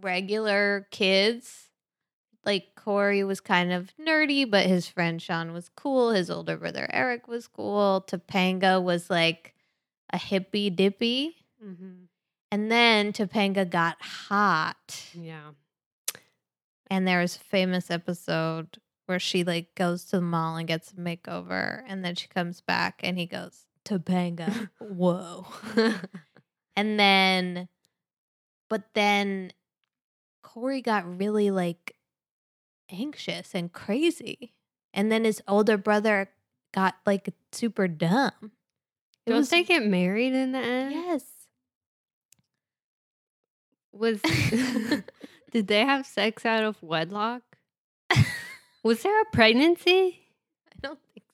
regular kids. Like Cory was kind of nerdy, but his friend Shawn was cool. His older brother Eric was cool. Topanga was like a hippy dippy. Mhm. And then Topanga got hot. Yeah, And there was a famous episode where she like goes to the mall and gets a makeover, and then she comes back and he goes, Topanga, [LAUGHS] whoa. [LAUGHS] and then, but then Cory got really like anxious and crazy. And then his older brother got like super dumb. It don't was they get married in the end? yes. Was [LAUGHS] did they have sex out of wedlock? Was there a pregnancy? I don't think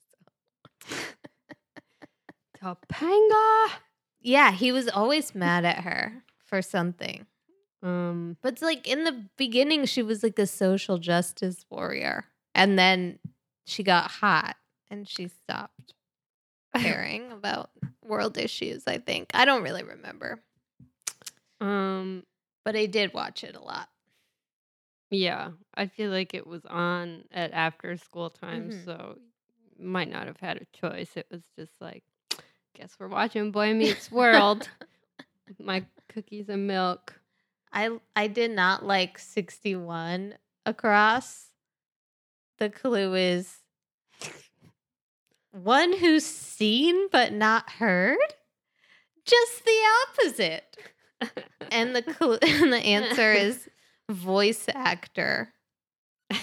so. [LAUGHS] Topanga. Yeah, he was always mad at her for something. Um, But like in the beginning, she was like a social justice warrior. And then she got hot and she stopped [LAUGHS] caring about world issues, I think. I don't really remember, um, but I did watch it a lot. Yeah, I feel like it was on at after school time, Mhm. so might not have had a choice. It was just like, guess we're watching Boy [LAUGHS] Meets World. My cookies and milk. I I did not like 61 across. The clue is one who's seen but not heard. Just the opposite. And the clue [LAUGHS] and the answer [LAUGHS] is voice actor. [LAUGHS]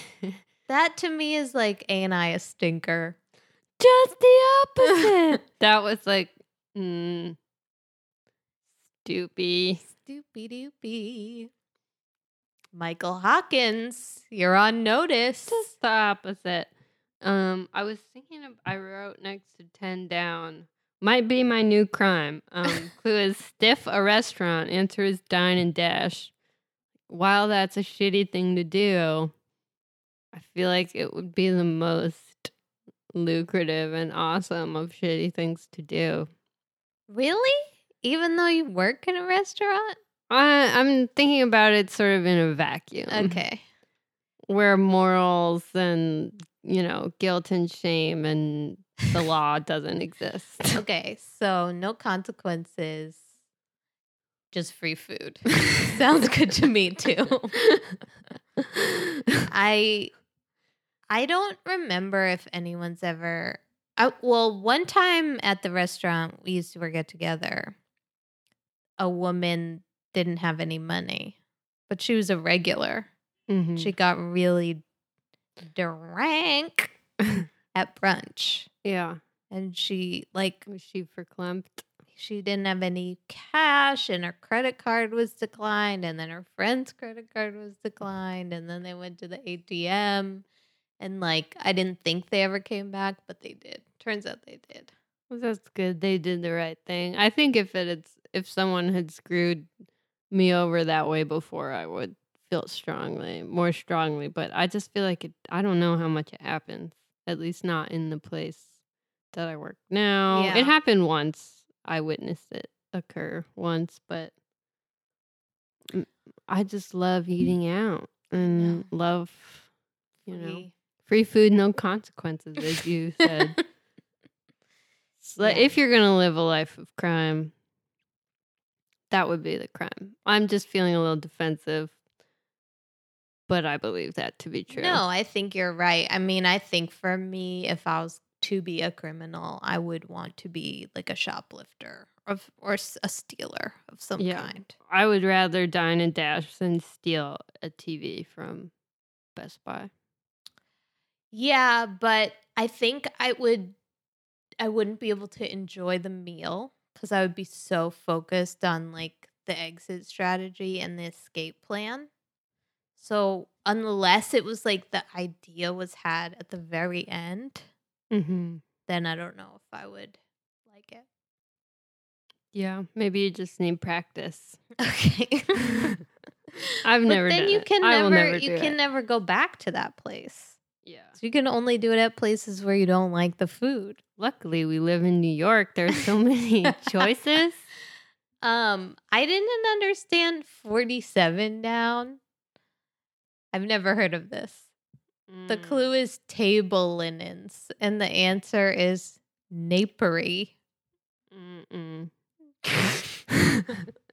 That to me is like ain't I a stinker? just the opposite. [LAUGHS] that was like, mm, stoopy. Stoopy doopy. Michael Hawkins, you're on notice. Just the opposite. Um, I was thinking of. I wrote next to ten down. Might be my new crime. Um, [LAUGHS] clue is stiff a restaurant. Answer is dine and dash. While that's a shitty thing to do, I feel like it would be the most lucrative and awesome of shitty things to do. Really? Even though you work in a restaurant? I, I'm thinking about it sort of in a vacuum. [LAUGHS] Okay. where morals and you know guilt and shame and the law doesn't exist. [LAUGHS] Okay. So no consequences. Just free food. [LAUGHS] [LAUGHS] Sounds good to me too. I I don't remember if anyone's ever I, well, one time at the restaurant we used to work at together, a woman didn't have any money, but she was a regular. Mhm. She got really drank [LAUGHS] at brunch. yeah, And she like was she verklempt? She didn't have any cash and her credit card was declined and then her friend's credit card was declined and then they went to the ATM and like I didn't think they ever came back but they did. Turns out they did. Well, that's good. They did the right thing. I think if it had, if someone had screwed me over that way before, I would feel strongly, more strongly. But I just feel like it. I don't know how much it happens. At least not in the place that I work now. Yeah. It happened once. I witnessed it occur once, but mm, I just love eating out and love, you know, Free. free food, no consequences, as you said. [LAUGHS] So Yeah. if you're gonna live a life of crime, that would be the crime. I'm just feeling a little defensive, but I believe that to be true. No, I think you're right. I mean, I think for me if I was to be a criminal, I would want to be like a shoplifter or or a stealer of some Yeah. kind. I would rather dine and dash than steal a TV from Best Buy. Yeah, but I think I would I wouldn't be able to enjoy the meal cuz I would be so focused on like the exit strategy and the escape plan. So, unless it was like the idea was had at the very end, Mm-hmm. then I don't know if I would like it. Yeah, maybe you just need practice. [LAUGHS] Okay. [LAUGHS] I've but never then done you can I never, never you can it. never go back to that place. Yeah. So you can only do it at places where you don't like the food. Luckily, we live in New York. There's so [LAUGHS] many choices. Um, I didn't understand 47 down. I've never heard of this. The Mm. clue is table linens, and the answer is napery. Mm-mm. [LAUGHS]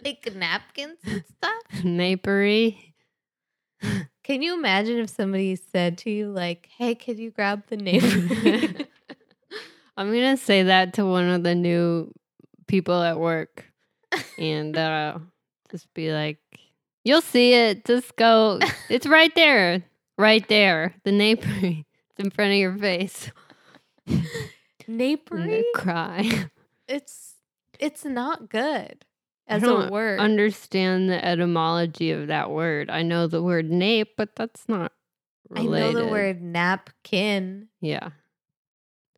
like napkins and stuff. [LAUGHS] Napery. Can you imagine if somebody said to you, like, hey, could you grab the [LAUGHS] napery? I'm gonna say that to one of the new people at work, and uh, just be like, "You'll see it. Just go. It's right there, right there. The napery. [LAUGHS] It's in front of your face." Napery? cry. It's it's not good as a don't word. Understand the etymology of that word? I know the word nape, but that's not. Related. I know the word napkin. Yeah.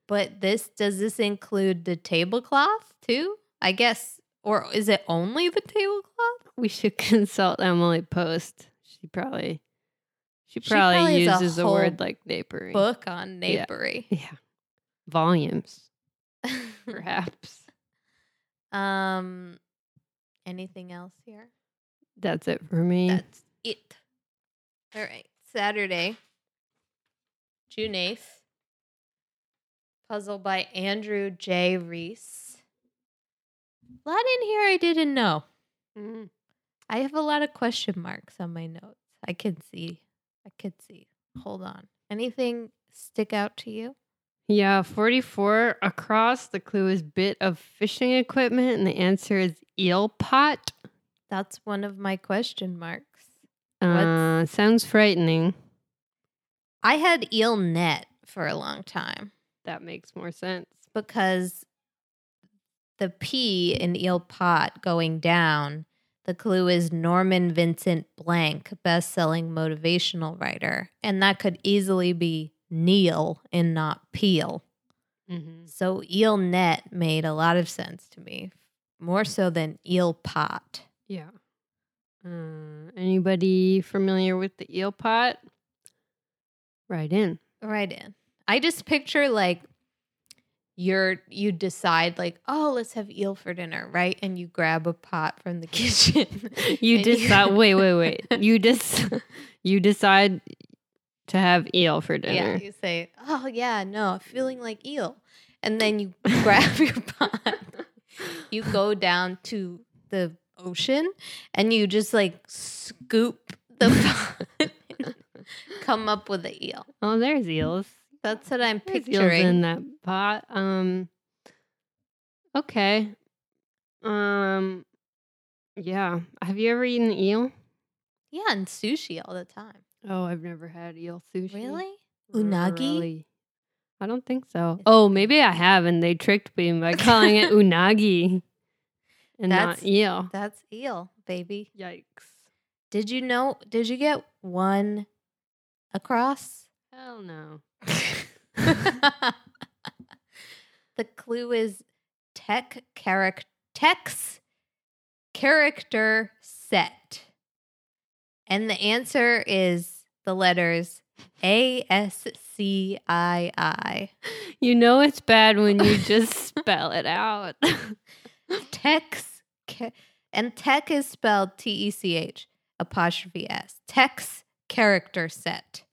But this does this include the tablecloth too? I guess or is it only the tablecloth? we should [LAUGHS] consult Emily Post. She probably she She probably, probably has a uses a, whole word like napery. Book on Yeah. napery. Yeah. [LAUGHS] Volumes, [LAUGHS] perhaps. um, anything else here? That's it for me. That's it. All right. Saturday, June 8th. Puzzle by Andrew J. Ries. A lot in here I didn't know. Mm. I have a lot of question marks on my notes. I can see. I could see. Hold on. Anything stick out to you? Yeah, 44 across. The clue is bit of fishing equipment, and the answer is eel pot. That's one of my question marks. Uh, sounds frightening. I had eel net for a long time. That makes more sense. because the P in eel pot going down, the clue is Norman Vincent Blank, best selling motivational writer. And that could easily be Neil and not Peale. Mm-hmm. So eel net made a lot of sense to me, more so than eel pot. Yeah. Uh, anybody familiar with the eel pot? Write in. Write in. I just picture like you're you decide like, oh, let's have eel for dinner, right? And you grab a pot from the [LAUGHS] kitchen. [LAUGHS] You decide. wait, wait, wait. [LAUGHS] You just you decide to have eel for dinner Yeah, you say, "Oh yeah, no, feeling like eel," and then you grab your pot. You go down to the ocean and you just like scoop the pot, and come up with the eel. Oh, there's eels. That's what I'm picturing in that pot. Um. Okay. Um. Yeah. Have you ever eaten eel? Yeah, and sushi all the time. Oh, I've never had eel sushi. Really? Unagi? Really? I don't think so. Oh, maybe I have, and they tricked me by calling it [LAUGHS] unagi and That's- not eel. That's eel, baby. Yikes! Did you know? Did you get one across? Hell no. [LAUGHS] the clue is tech character text character set. And the answer is the letters A S C I I. You know it's bad when you just spell it out. [LAUGHS] Tex and tech is spelled T E C H apostrophe S. Text character set.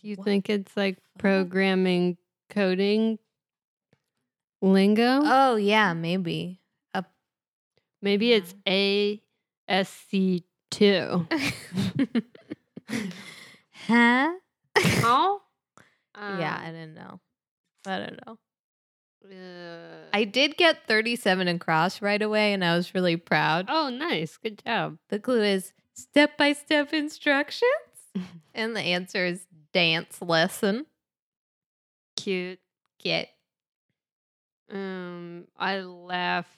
Do you What think it's like programming coding lingo? Oh yeah, maybe. A Maybe it's A S C two. [LAUGHS] huh? How? yeah, I didn't know. I don't know. Uh, I did get 37 across right away, and I was really proud. oh, nice. Good job. The clue is step by step instructions, [LAUGHS] and the answer is dance lesson. Cute. Get Um, I laughed.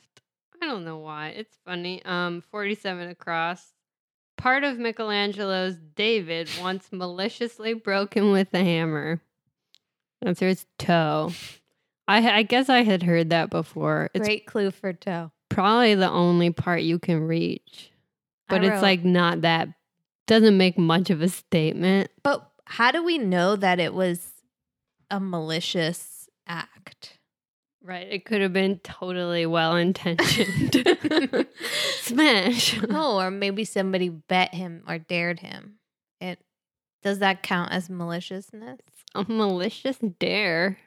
I don't know why. It's funny. Um, 47 across. Part of Michelangelo's David once maliciously broken with a hammer. Answer is toe. I I guess I had heard that before. It's great clue for toe. probably the only part you can reach, I but it's wrote- like not that. Doesn't make much of a statement. but how do we know that it was a malicious act? Right. It could have been totally well intentioned. [LAUGHS] [LAUGHS] Smash. oh, or maybe somebody bet him or dared him. It does that count as maliciousness? A malicious dare.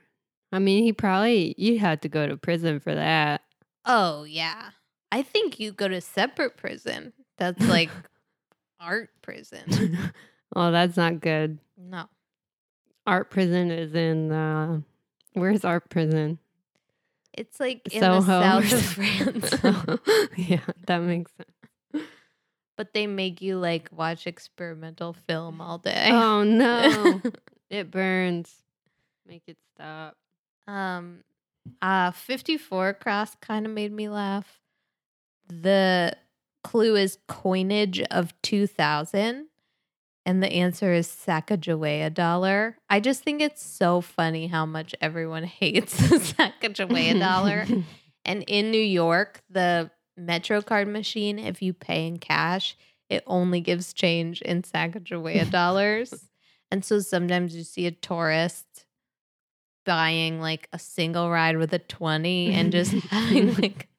I mean, he probably you had to go to prison for that. Oh yeah, I think you go to separate prison. That's like [LAUGHS] art prison. oh, that's not good. No, Art prison is in uh where's art prison? it's like in Soho the south of. [LAUGHS] France. yeah, that makes sense. but they make you like watch experimental film all day. Oh no. [LAUGHS] it burns. Make it stop. um, uh, fifty-four cross kind of made me laugh. The clue is coinage of two thousand, and the answer is Sacagawea dollar. I just think it's so funny how much everyone [LAUGHS] hates the Sacagawea dollar. [LAUGHS] And in New York, the Metro card machine, if you pay in cash, it only gives change in Sacagawea [LAUGHS] dollars. And so sometimes you see a tourist buying like a single ride with a 20 and just having like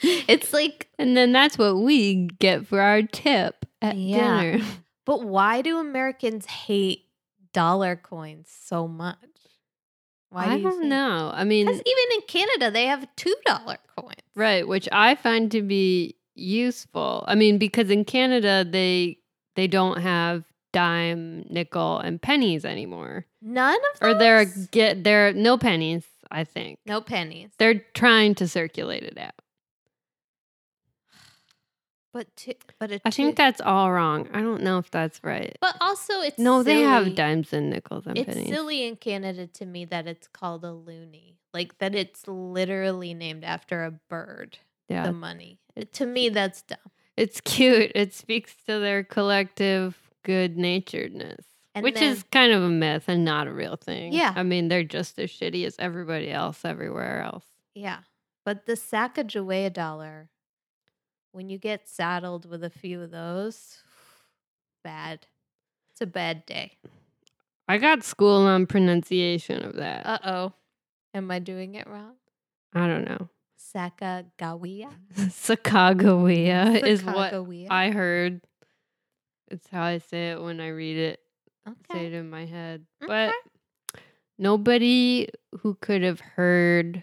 it's like And then that's what we get for our tip at Yeah. dinner. But why do Americans hate dollar coins so much? Why I don't think? know. I mean, Because even in Canada, they have two dollar coins. right, which I find to be useful. I mean, because in Canada they they don't have dime, nickel, and pennies anymore. None of Or there those? get there are no pennies, I think. no pennies. They're trying to circulate it out. But two, but I think that's all wrong. I don't know if that's right. But also, it's No, they have dimes and nickels and It's pennies. silly in Canada to me that it's called a loonie, like that it's literally named after a bird. Yeah. The money. To me, that's dumb. It's cute. It speaks to their collective good naturedness, which then- is kind of a myth and not a real thing. Yeah. I mean, they're just as shitty as everybody else everywhere else. Yeah. But the Sacagawea dollar, when you get saddled with a few of those, bad. It's a bad day. I got school on pronunciation of that. Uh oh. Am I doing it wrong? I don't know. Sacagawea? [LAUGHS] Sacagawea is what? I heard. It's how I say it when I read it, say it in my head. Okay. But nobody who could have heard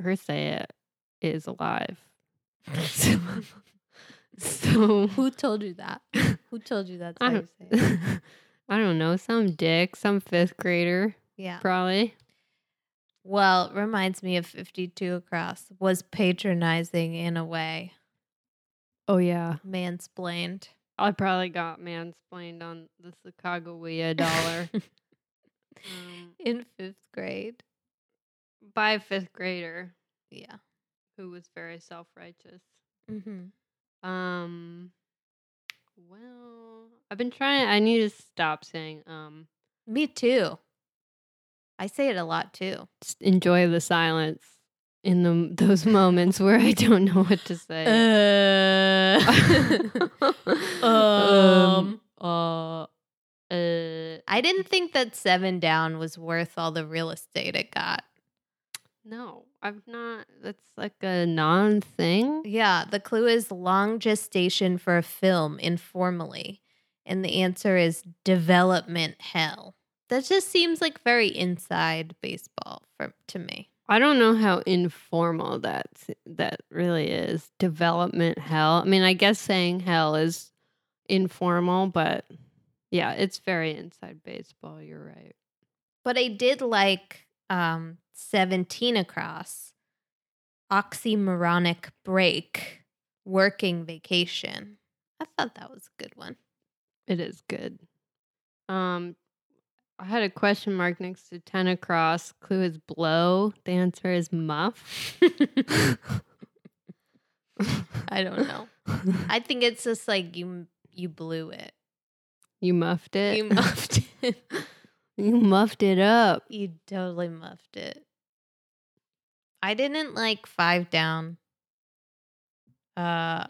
her say it is alive. So, [LAUGHS] so [LAUGHS] Who told you that? Who told you that's how I you don't, say it? [LAUGHS] I don't know, some dick, some fifth grader, Yeah. probably. Well, reminds me of 52 Across was patronizing in a way, Oh yeah, mansplained. I probably got mansplained on the Chicago Sacagawea dollar um, in fifth grade. by a fifth grader Yeah. Who was very self righteous. Mm-hmm. Um, well, I've been trying. I need to stop saying um. Me too. I say it a lot too. Just enjoy the silence in the those moments where I don't know what to say. [LAUGHS] Um. uh, uh, I didn't think that Seven Down was worth all the real estate it got. no, I've not. That's like a non thing. Yeah, the clue is long gestation for a film informally. And the answer is development hell. That just seems like very inside baseball for to me. I don't know how informal that that really is. Development hell. I mean, I guess saying hell is informal, but yeah, it's very inside baseball. You're right. But I did like um 17 across oxymoronic break working vacation. I thought that was a good one. It is good. Um, I had a question mark next to ten across. Clue is blow. The answer is muff. [LAUGHS] I don't know. I think it's just like you you blew it. you muffed it. You muffed it. [LAUGHS] you muffed it up. You totally muffed it. I didn't like five down. Uh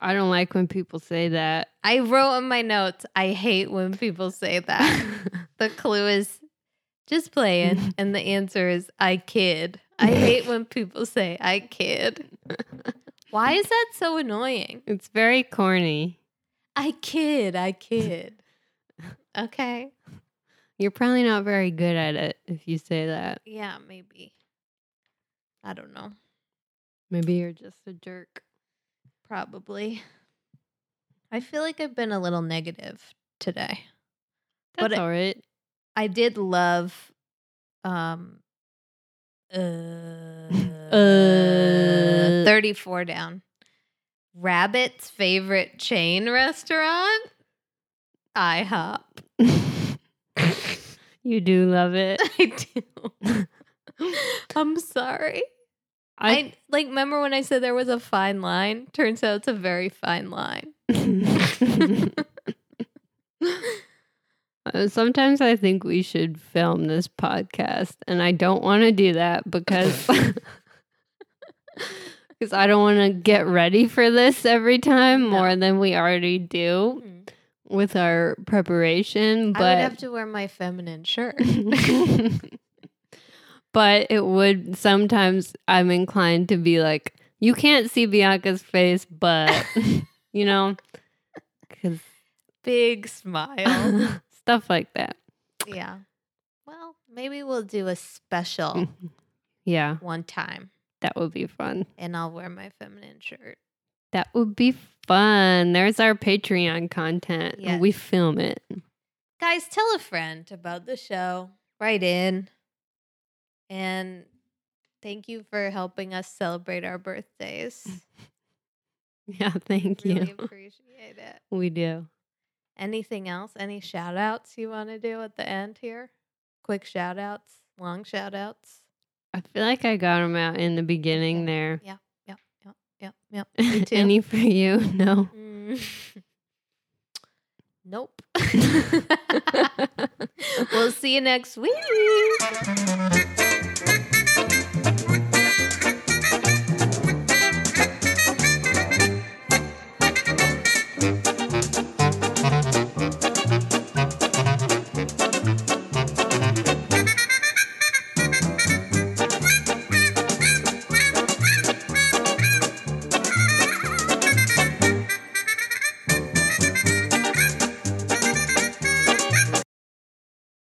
I don't like when people say that. I wrote in my notes, I hate when people say that. [LAUGHS] the clue is just playing, [LAUGHS] and the answer is I kid. I hate when people say I kid. Why is that so annoying? it's very corny. I kid, I kid. Okay. You're probably not very good at it if you say that. Yeah, maybe. I don't know. Maybe you're just a jerk. Probably. I feel like I've been a little negative today. That's But all right. I did love um uh, [LAUGHS] Uh. 34 down. Rabbit's favorite chain restaurant? [LAUGHS] IHOP. You do love it. [LAUGHS] I do. [LAUGHS] I'm sorry. I, I, like remember when I said there was a fine line? Turns out it's a very fine line. [LAUGHS] Uh, Sometimes I think we should film this podcast, and I don't want to do that because because I don't want to get ready for this every time No. more than we already do Mm. With our preparation. but I would have to wear my feminine shirt. [LAUGHS] but it would sometimes I'm inclined to be like, you can't see Bianca's face, but [LAUGHS] you know, because Big smile. [LAUGHS] stuff like that. yeah. Well, maybe we'll do a special Yeah, one time that would be fun. and I'll wear my feminine shirt. That would be fun. There's our Patreon content. Yes. We film it. Guys, tell a friend about the show. Write in. And thank you for helping us celebrate our birthdays. [LAUGHS] Yeah, thank really you. appreciate it. [LAUGHS] We do. Anything else? Any shout outs you want to do at the end here? Quick shout outs, long shout outs. I feel like I got them out in the beginning there. Yep, yep. [LAUGHS] Any for you? [LAUGHS] No. Mm. [LAUGHS] nope. we'll see you next week.